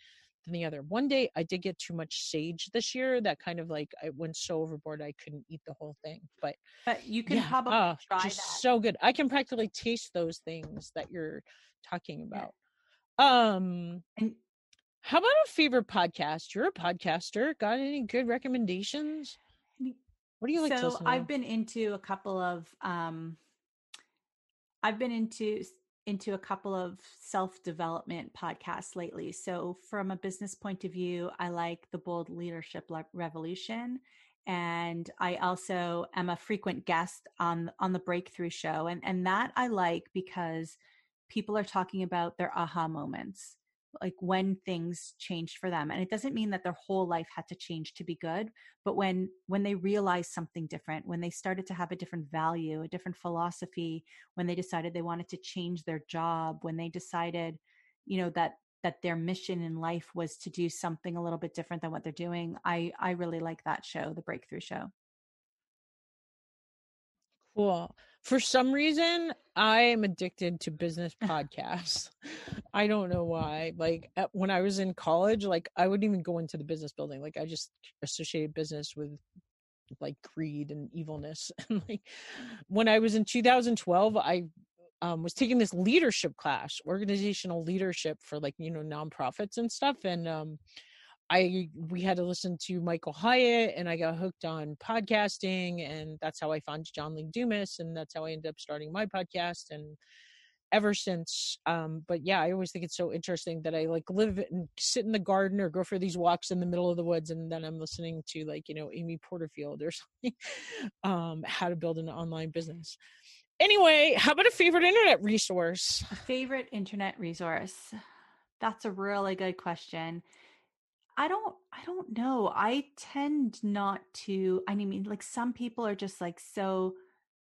A: than the other one day i did get too much sage this year that kind of like i went so overboard i couldn't eat the whole thing but
C: but you can yeah, probably uh, try just
A: that. so good i can practically taste those things that you're talking about. Yeah. Um, and how about a favorite podcast? You're a podcaster. Got any good recommendations? What do you like?
C: So I've been into a couple of. um I've been into into a couple of self development podcasts lately. So from a business point of view, I like the Bold Leadership Revolution and I also am a frequent guest on on the Breakthrough Show, and and that I like because people are talking about their aha moments like when things changed for them and it doesn't mean that their whole life had to change to be good but when when they realized something different when they started to have a different value a different philosophy when they decided they wanted to change their job when they decided you know that that their mission in life was to do something a little bit different than what they're doing i i really like that show the breakthrough show
A: Cool. For some reason, I am addicted to business podcasts. I don't know why. Like when I was in college, like I wouldn't even go into the business building. Like I just associated business with like greed and evilness. <laughs> And like when I was in 2012, I um, was taking this leadership class, organizational leadership for like you know nonprofits and stuff, and um, I we had to listen to Michael Hyatt and I got hooked on podcasting and that's how I found John Lee Dumas and that's how I ended up starting my podcast and ever since um but yeah I always think it's so interesting that I like live and sit in the garden or go for these walks in the middle of the woods and then I'm listening to like you know Amy Porterfield or <laughs> something um how to build an online business. Anyway, how about a favorite internet resource?
C: A favorite internet resource. That's a really good question. I don't I don't know. I tend not to I mean like some people are just like so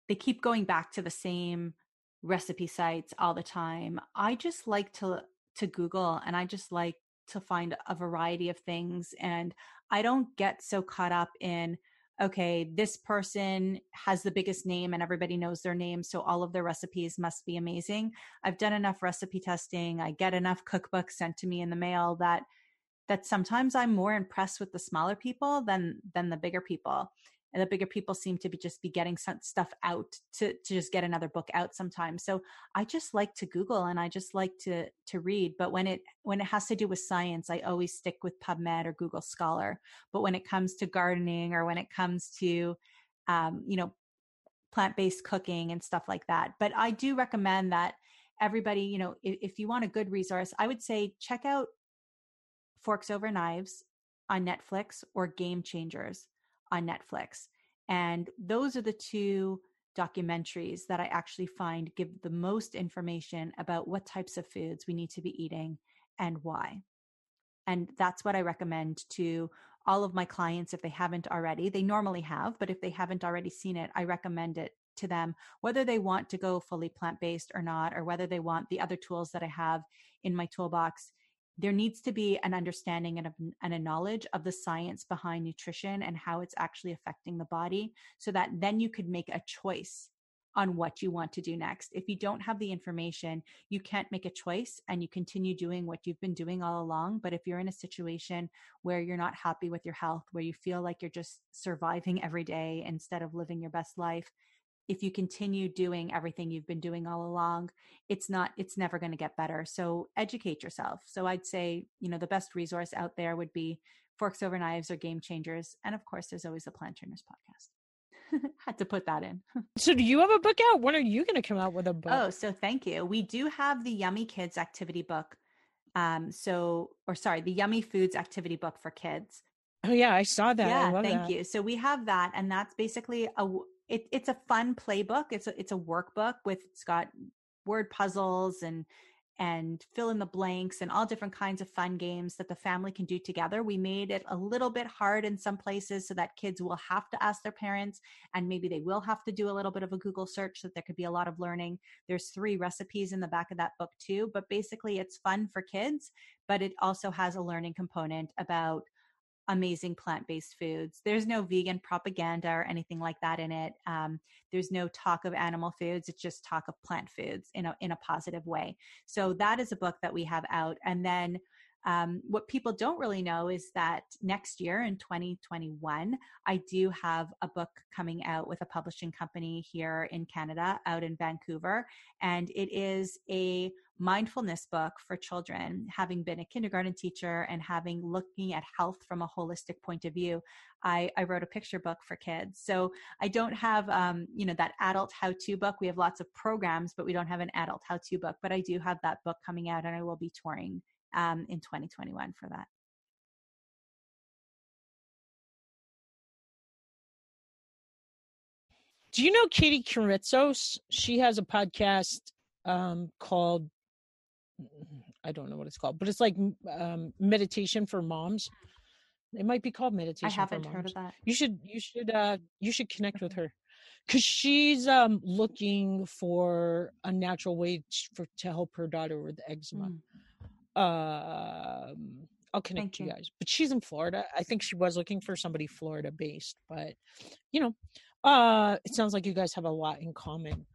C: they keep going back to the same recipe sites all the time. I just like to to Google and I just like to find a variety of things and I don't get so caught up in okay, this person has the biggest name and everybody knows their name, so all of their recipes must be amazing. I've done enough recipe testing. I get enough cookbooks sent to me in the mail that that sometimes I'm more impressed with the smaller people than than the bigger people. and the bigger people seem to be just be getting stuff out to to just get another book out sometimes. So i just like to google and i just like to to read. But when it when it has to do with science i always stick with pubmed or google scholar. But when it comes to gardening or when it comes to um, you know plant-based cooking and stuff like that. But i do recommend that everybody you know if, if you want a good resource i would say check out forks over knives on netflix or game changers on Netflix. And those are the two documentaries that I actually find give the most information about what types of foods we need to be eating and why. And that's what I recommend to all of my clients if they haven't already. They normally have, but if they haven't already seen it, I recommend it to them, whether they want to go fully plant based or not, or whether they want the other tools that I have in my toolbox there needs to be an understanding and a, and a knowledge of the science behind nutrition and how it's actually affecting the body so that then you could make a choice on what you want to do next. If you don't have the information, you can't make a choice and you continue doing what you've been doing all along. But if you're in a situation where you're not happy with your health, where you feel like you're just surviving <laughs> every day instead of living your best life, if you continue doing everything you've been doing all along it's not it's never going to get better. So educate yourself. So i'd say you know the best resource out there would be forks over knives or game changers and of course there's always the plant trainers podcast. <laughs> Had to put that in. <laughs>
A: So do you have a book out? When are you going to come out with a book?
C: Oh so thank you. We do have the yummy kids activity book um so or sorry the yummy foods activity book for kids.
A: Oh yeah, I saw that.
C: Yeah,
A: thank
C: that. you. So we have that, and that's basically a it, it's a fun playbook. It's a it's a workbook with it's got word puzzles and and fill in the blanks and all different kinds of fun games that the family can do together. We made it a little bit hard in some places so that kids will have to ask their parents and maybe they will have to do a little bit of a Google search so that there could be a lot of learning. There's three recipes in the back of that book too, but basically it's fun for kids, but it also has a learning component about amazing plant-based foods. There's no vegan propaganda or anything like that in it. Um, there's no talk of animal foods. It's just talk of plant foods in a in a positive way. So that is a book that we have out. And then um, what people don't really know is that next year in 2021, I do have a book coming out with a publishing company here in Canada, out in Vancouver, and it is a mindfulness book for children having been a kindergarten teacher and having looking at health from a holistic point of view i, I wrote a picture book for kids. So i don't have um, you know that adult how-to book. We have lots of programs but we don't have an adult how-to book. But i do have that book coming out and i will be touring um, in 2021 for that
A: do you know katie Kuritzos? she has a podcast um, called I don't know what it's called, but it's like um, meditation for moms. It might be called meditation. I
C: haven't heard of that.
A: You should you should uh you should connect with her because she's um looking for a natural way for to help her daughter with eczema. Mm. Um, I'll connect you, you guys. But she's in Florida. I think she was looking for somebody Florida based, but you know, uh, it sounds like you guys have a lot in common.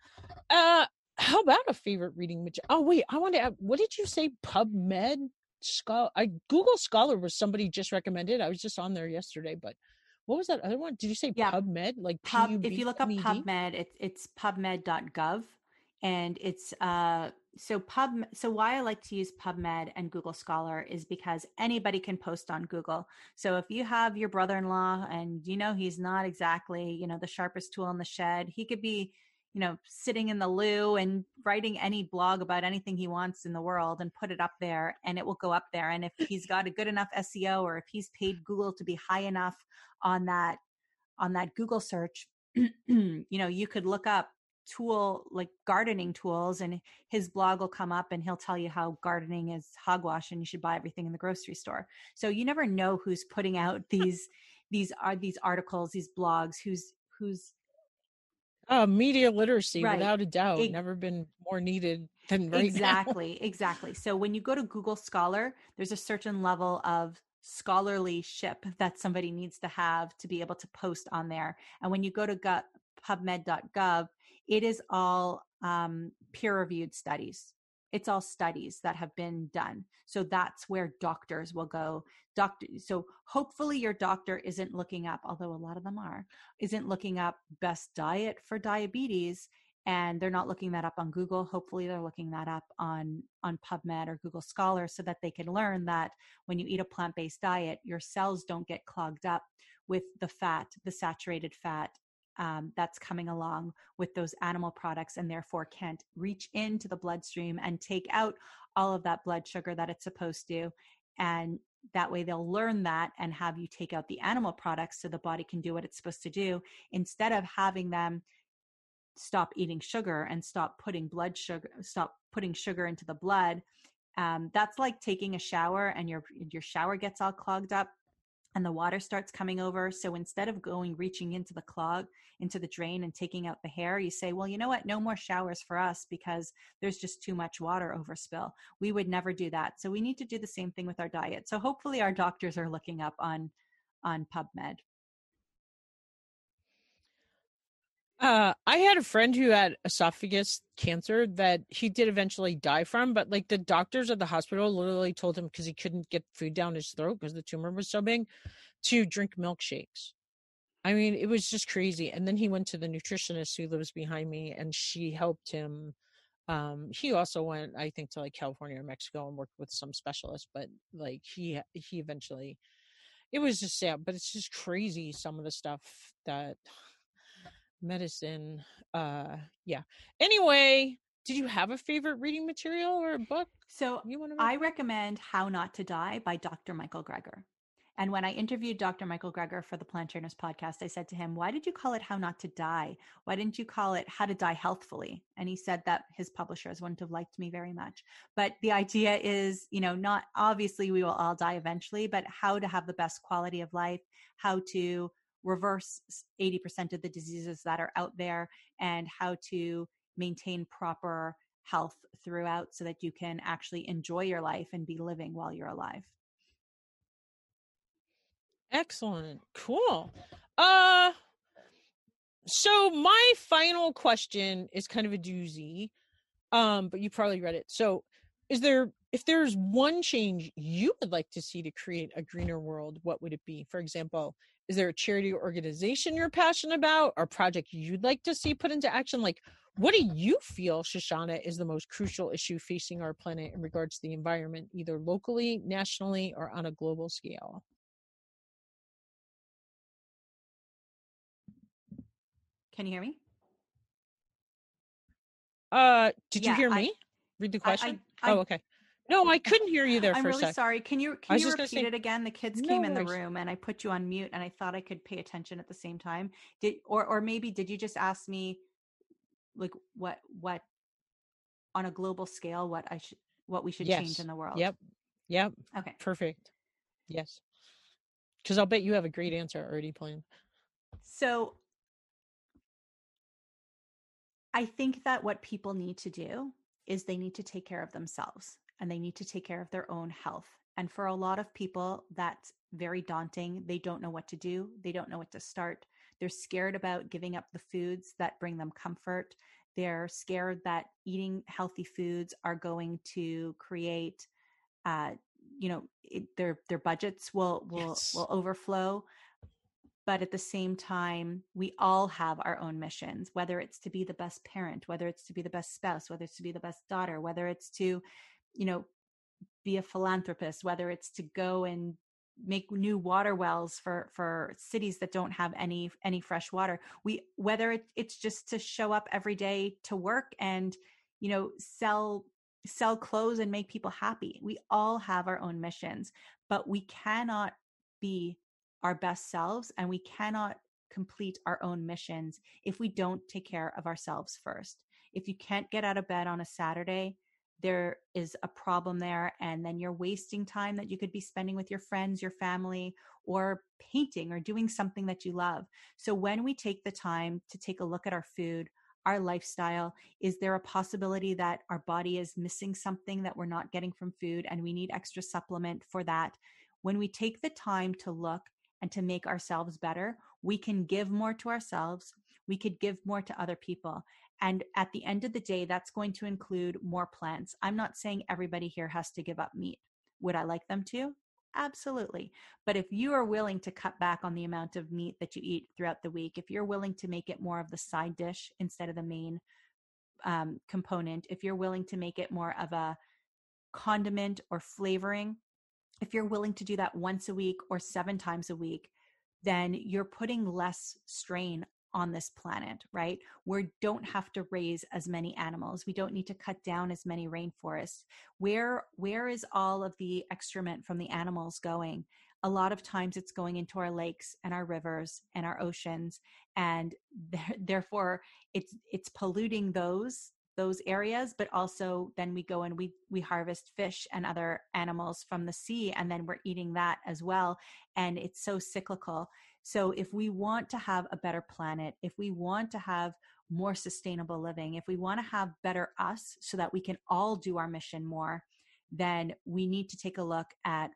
A: Uh, how about a favorite reading material? Oh wait, I want to. Add, what did you say? PubMed Scholar. I Google Scholar was somebody just recommended. I was just on there yesterday, but what was that other one? Did you say yeah. PubMed? Like
C: Pub, if you look up PubMed, it's it's PubMed.gov, and it's uh so pub so why i like to use pubmed and google scholar is because anybody can post on google so if you have your brother-in-law and you know he's not exactly you know the sharpest tool in the shed he could be you know, sitting in the loo and writing any blog about anything he wants in the world and put it up there and it will go up there. And if he's got a good enough SEO or if he's paid Google to be high enough on that, on that Google search, <clears throat> you know, you could look up tool like gardening tools and his blog will come up and he'll tell you how gardening is hogwash and you should buy everything in the grocery store. So you never know who's putting out these, these are these articles, these blogs, who's, who's
A: uh, media literacy, right. without a doubt, it, never been more needed than right <laughs>
C: exactly, now. exactly. So when you go to Google Scholar, there's a certain level of scholarly ship that somebody needs to have to be able to post on there. And when you go to PubMed.gov, it is all um, peer-reviewed studies. it's all studies that have been done. So that's where doctors will go. Doctor so hopefully your doctor isn't looking up although a lot of them are isn't looking up best diet for diabetes and they're not looking that up on google. Hopefully they're looking that up on on pubmed or google scholar so that they can learn that when you eat a plant-based diet your cells don't get clogged up with the fat the saturated fat um, that's coming along with those animal products and therefore can't reach into the bloodstream and take out all of that blood sugar that it's supposed to. And that way they'll learn that and have you take out the animal products so the body can do what it's supposed to do instead of having them stop eating sugar and stop putting blood sugar stop putting sugar into the blood. Um, that's like taking a shower and your your shower gets all clogged up and the water starts coming over. So instead of going reaching into the clog, into the drain and taking out the hair, you say, well, you know what? No more showers for us because there's just too much water overspill. We would never do that. So we need to do the same thing with our diet. So hopefully our doctors are looking up on on PubMed.
A: Uh, I had a friend who had esophagus cancer that he did eventually die from, but like the doctors at the hospital literally told him because he couldn't get food down his throat because the tumor was so big to drink milkshakes. I mean, it was just crazy. And then he went to the nutritionist who lives behind me and she helped him. Um, he also went, I think, to like California or Mexico and worked with some specialists, but like he, he eventually, it was just sad, but it's just crazy some of the stuff that medicine. Uh, yeah. Anyway, did you have a favorite reading material or a book?
C: So you want to? I recommend "How Not to Die" by Dr. Michael Greger. And when I interviewed Dr. Michael Greger for the Plant Trainers podcast, I said to him, Why did you call it How Not to Die? Why didn't you call it How to Die Healthfully? And he said that his publishers wouldn't have liked me very much. But the idea is, you know, not obviously we will all die eventually, but how to have the best quality of life, how to reverse 80% of the diseases that are out there and how to maintain proper health throughout so that you can actually enjoy your life and be living while you're alive.
A: Excellent. Cool. Uh so my final question is kind of a doozy. Um but you probably read it. So is there if there's one change you would like to see to create a greener world, what would it be? For example, is there a charity organization you're passionate about or project you'd like to see put into action? Like, what do you feel, Shoshana, is the most crucial issue facing our planet in regards to the environment, either locally, nationally, or on a global scale?
C: Can you hear me?
A: Uh, did yeah, you hear me? I, Read the question. I, I, oh, okay. No, I couldn't hear you there.
C: I'm really
A: sec.
C: sorry. Can you can you repeat say, it again? The kids no came in the room and I put you on mute, and I thought I could pay attention at the same time. Did or or maybe did you just ask me, like what what on a global scale what I should what we should yes. change in the world?
A: Yep. Yep.
C: Okay.
A: Perfect. Yes. Because I'll bet you have a great answer already planned.
C: So I think that what people need to do is they need to take care of themselves and they need to take care of their own health. And for a lot of people, that's very daunting. They don't know what to do, they don't know what to start. They're scared about giving up the foods that bring them comfort. They're scared that eating healthy foods are going to create, uh, you know, it, their their budgets will will yes. will overflow but at the same time we all have our own missions whether it's to be the best parent whether it's to be the best spouse whether it's to be the best daughter whether it's to you know be a philanthropist whether it's to go and make new water wells for for cities that don't have any any fresh water. We whether it, it's just to show up every day to work and you know sell sell clothes and make people happy. We all have our own missions but we cannot be our best selves and we cannot complete our own missions if we don't take care of ourselves first. If you can't get out of bed on a saturday there is a problem there and then you're wasting time that you could be spending with your friends your family or painting or doing something that you love. So when we take the time to take a look at our food our lifestyle is there a possibility that our body is missing something that we're not getting from food and we need extra supplement for that? When we take the time to look and to make ourselves better we can give more to ourselves we could give more to other people And at the end of the day, that's going to include more plants. I'm not saying everybody here has to give up meat. Would I like them to? Absolutely. But if you are willing to cut back on the amount of meat that you eat throughout the week, if you're willing to make it more of the side dish instead of the main um, component, if you're willing to make it more of a condiment or flavoring, if you're willing to do that once a week or seven times a week, then you're putting less strain on this planet, right? We don't have to raise as many animals. We don't need to cut down as many rainforests. Where where is all of the excrement from the animals going? A lot of times it's going into our lakes and our rivers and our oceans and <laughs> therefore it's it's polluting those those areas but also then we go and we we harvest fish and other animals from the sea and then we're eating that as well and it's so cyclical so if we want to have a better planet if we want to have more sustainable living if we want to have better us so that we can all do our mission more then we need to take a look at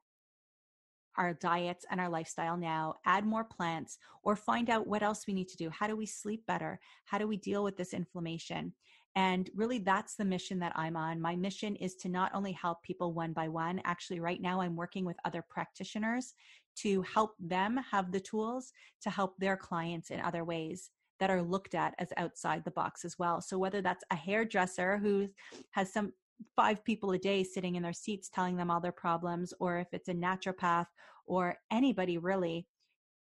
C: our diets and our lifestyle now, add more plants, or find out what else we need to do. How do we sleep better? How do we deal with this inflammation? And really, that's the mission that I'm on. My mission is to not only help people one by one, actually, right now, I'm working with other practitioners to help them have the tools to help their clients in other ways that are looked at as outside the box as well. So, whether that's a hairdresser who has some five people a day sitting in their seats telling them all their problems, or if it's a naturopath or anybody really,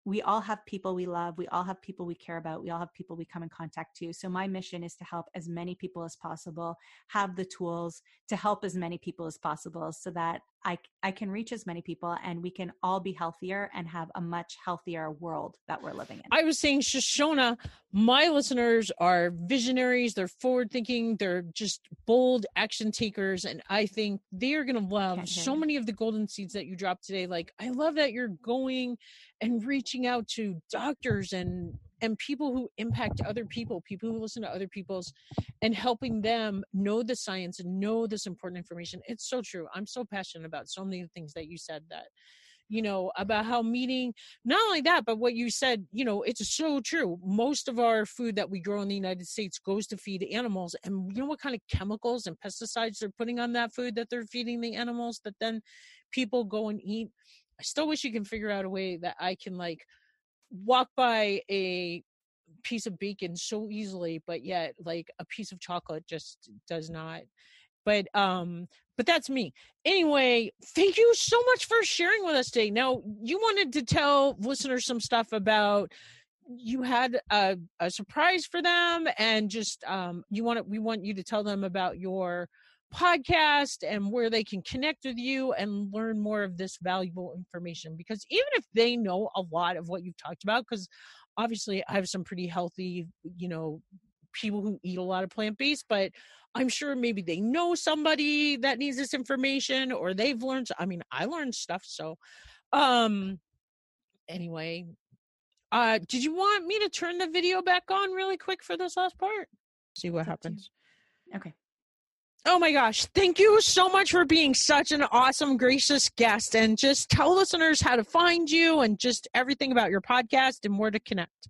C: we all have people we love. We all have people we care about. We all have people we come in contact to. So, my mission is to help as many people as possible have the tools to help as many people as possible so that I, I can reach as many people and we can all be healthier and have a much healthier world that we're living in.
A: I was saying, Shoshana, my listeners are visionaries, they're forward thinking, they're just bold action takers. And I think they are going to love so many of the golden seeds that you dropped today. Like, I love that you're going and reaching out to doctors and and people who impact other people, people who listen to other people's and helping them know the science and know this important information. It's so true. I'm so passionate about so many things that you said that you know about how meeting not only that but what you said you know it's so true most of our food that we grow in the united states goes to feed animals and you know what kind of chemicals and pesticides they're putting on that food that they're feeding the animals that then people go and eat i still wish you can figure out a way that i can like walk by a piece of bacon so easily but yet like a piece of chocolate just does not. But um but that's me. Anyway thank you so much for sharing with us today. Now you wanted to tell listeners some stuff about you had a, a surprise for them and just um you want to, we want you to tell them about your podcast and where they can connect with you and learn more of this valuable information because even if they know a lot of what you've talked about because obviously i have some pretty healthy you know people who eat a lot of plant-based but i'm sure maybe they know somebody that needs this information or they've learned i mean i learned stuff so um anyway uh did you want me to turn the video back on really quick for this last part? See what happens.
C: Okay
A: Oh my gosh. Thank you so much for being such an awesome, gracious guest. And just tell listeners how to find you and just everything about your podcast and where to connect.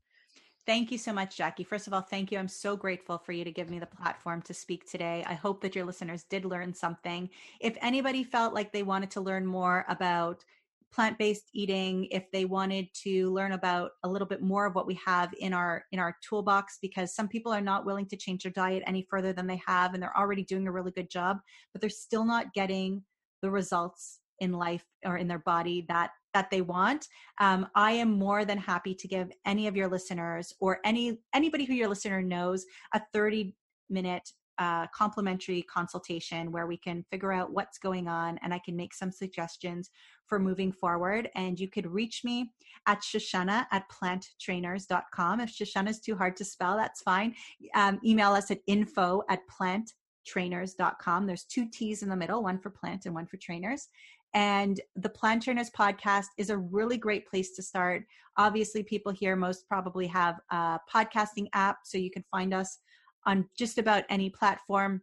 C: Thank you so much, Jackie. First of all, thank you. I'm so grateful for you to give me the platform to speak today. I hope that your listeners did learn something. If anybody felt like they wanted to learn more about plant-based eating if they wanted to learn about a little bit more of what we have in our in our toolbox because some people are not willing to change their diet any further than they have and they're already doing a really good job but they're still not getting the results in life or in their body that that they want. Um, i am more than happy to give any of your listeners or any anybody who your listener knows a 30 minute uh, complimentary consultation where we can figure out what's going on and I can make some suggestions for moving forward. And you could reach me at Shoshana at planttrainers.com. If Shoshana is too hard to spell, that's fine. Um, email us at info at planttrainers.com. There's two T's in the middle, one for plant and one for trainers. And the Plant Trainers podcast is a really great place to start. Obviously, people here most probably have a podcasting app, so you can find us on just about any platform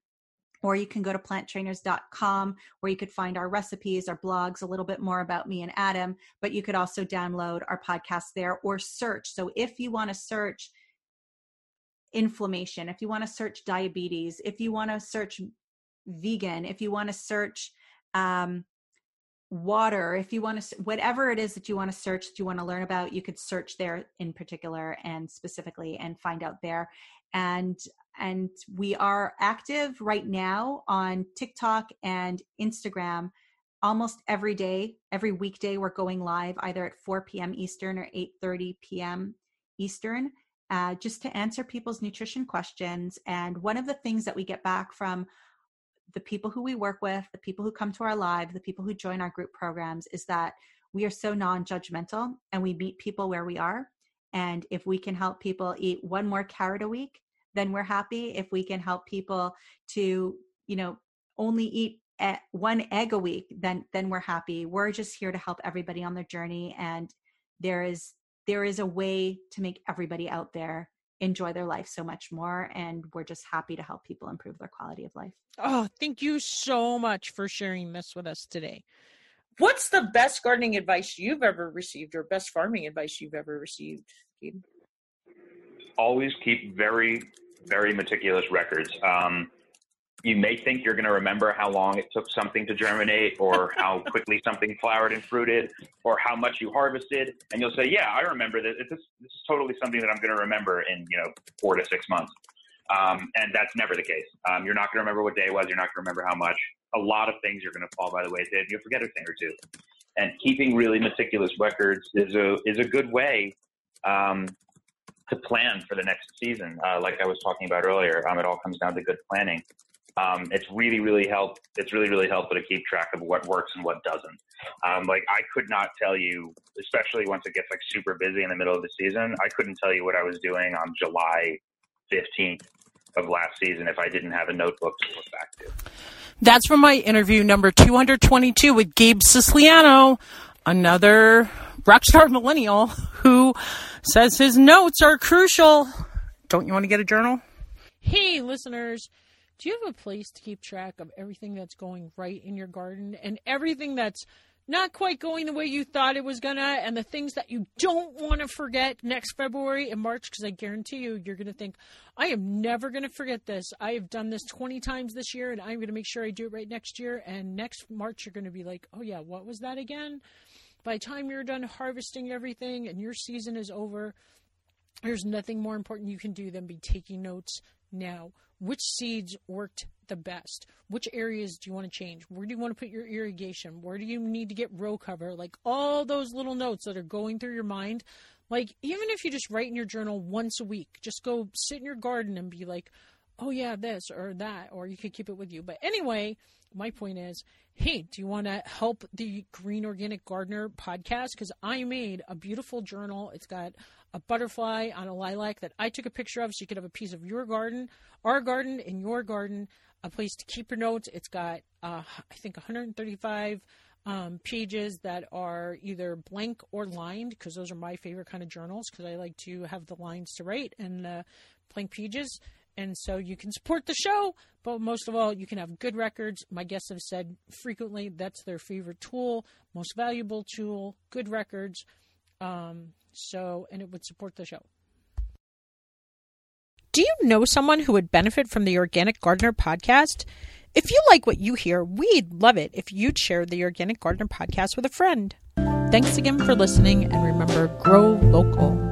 C: or you can go to planttrainers.com where you could find our recipes, our blogs, a little bit more about me and Adam, but you could also download our podcast there or search. So if you want to search inflammation, if you want to search diabetes, if you want to search vegan, if you want to search um, water, if you want to, whatever it is that you want to search, that you want to learn about, you could search there in particular and specifically and find out there. And and we are active right now on TikTok and Instagram. Almost every day every weekday we're going live either at 4 p.m eastern or 8.30 p.m eastern uh, just to answer people's nutrition questions. And one of the things that we get back from the people who we work with the people who come to our live the people who join our group programs is that we are so non-judgmental and we meet people where we are. And if we can help people eat one more carrot a week then we're happy if we can help people to you know only eat one egg a week, then then we're happy. We're just here to help everybody on their journey, and there is there is a way to make everybody out there enjoy their life so much more and we're just happy to help people improve their quality of life.
A: Oh, thank you so much for sharing this with us today. What's the best gardening advice you've ever received or best farming advice you've ever received, Gabe?
E: Always keep very, very meticulous records. Um, you may think you're going to remember how long it took something to germinate or <laughs> how quickly something flowered and fruited or how much you harvested and you'll say yeah i remember that. This, this is totally something that i'm going to remember in you know four to six months. Um, and that's never the case. Um, you're not going to remember what day it was. You're not going to remember how much. A lot of things are going to fall by the wayside. You'll forget a thing or two. And keeping really meticulous records is a is a good way um, to plan for the next season uh, like i was talking about earlier um, it all comes down to good planning um, it's really, really helped. It's really, really helpful to keep track of what works and what doesn't. Um, like I could not tell you, especially once it gets like super busy in the middle of the season, I couldn't tell you what I was doing on July 15th of last season if I didn't have a notebook to look back to.
A: That's from my interview number 222 with Gabe Siciliano, another rockstar millennial who says his notes are crucial. Don't you want to get a journal? Hey, listeners do you have a place to keep track of everything that's going right in your garden and everything that's not quite going the way you thought it was gonna and the things that you don't want to forget next February and March because I guarantee you you're gonna think I am never gonna forget this. I have done this 20 times this year and I'm gonna make sure I do it right next year and next March you're gonna be like, "Oh yeah, what was that again?" By the time you're done harvesting everything and your season is over, there's nothing more important you can do than be taking notes now. Which seeds worked the best? Which areas do you want to change? Where do you want to put your irrigation? Where do you need to get row cover? Like all those little notes that are going through your mind. Like even if you just write in your journal once a week just go sit in your garden and be like oh yeah this or that or you could keep it with you. But anyway my point is hey do you want to help the green organic gardener podcast because i made a beautiful journal it's got a butterfly on a lilac that I took a picture of so you could have a piece of your garden, our garden, in your garden, a place to keep your notes. It's got, uh, I think, 135 um, pages that are either blank or lined because those are my favorite kind of journals because I like to have the lines to write and the blank pages. And so you can support the show, but most of all, you can have good records. My guests have said frequently that's their favorite tool, most valuable tool, good records. Um, so, and it would support the show. Do you know someone who would benefit from the Organic Gardener podcast? If you like what you hear, we'd love it if you'd share the Organic Gardener podcast with a friend. Thanks again for listening, and remember grow local.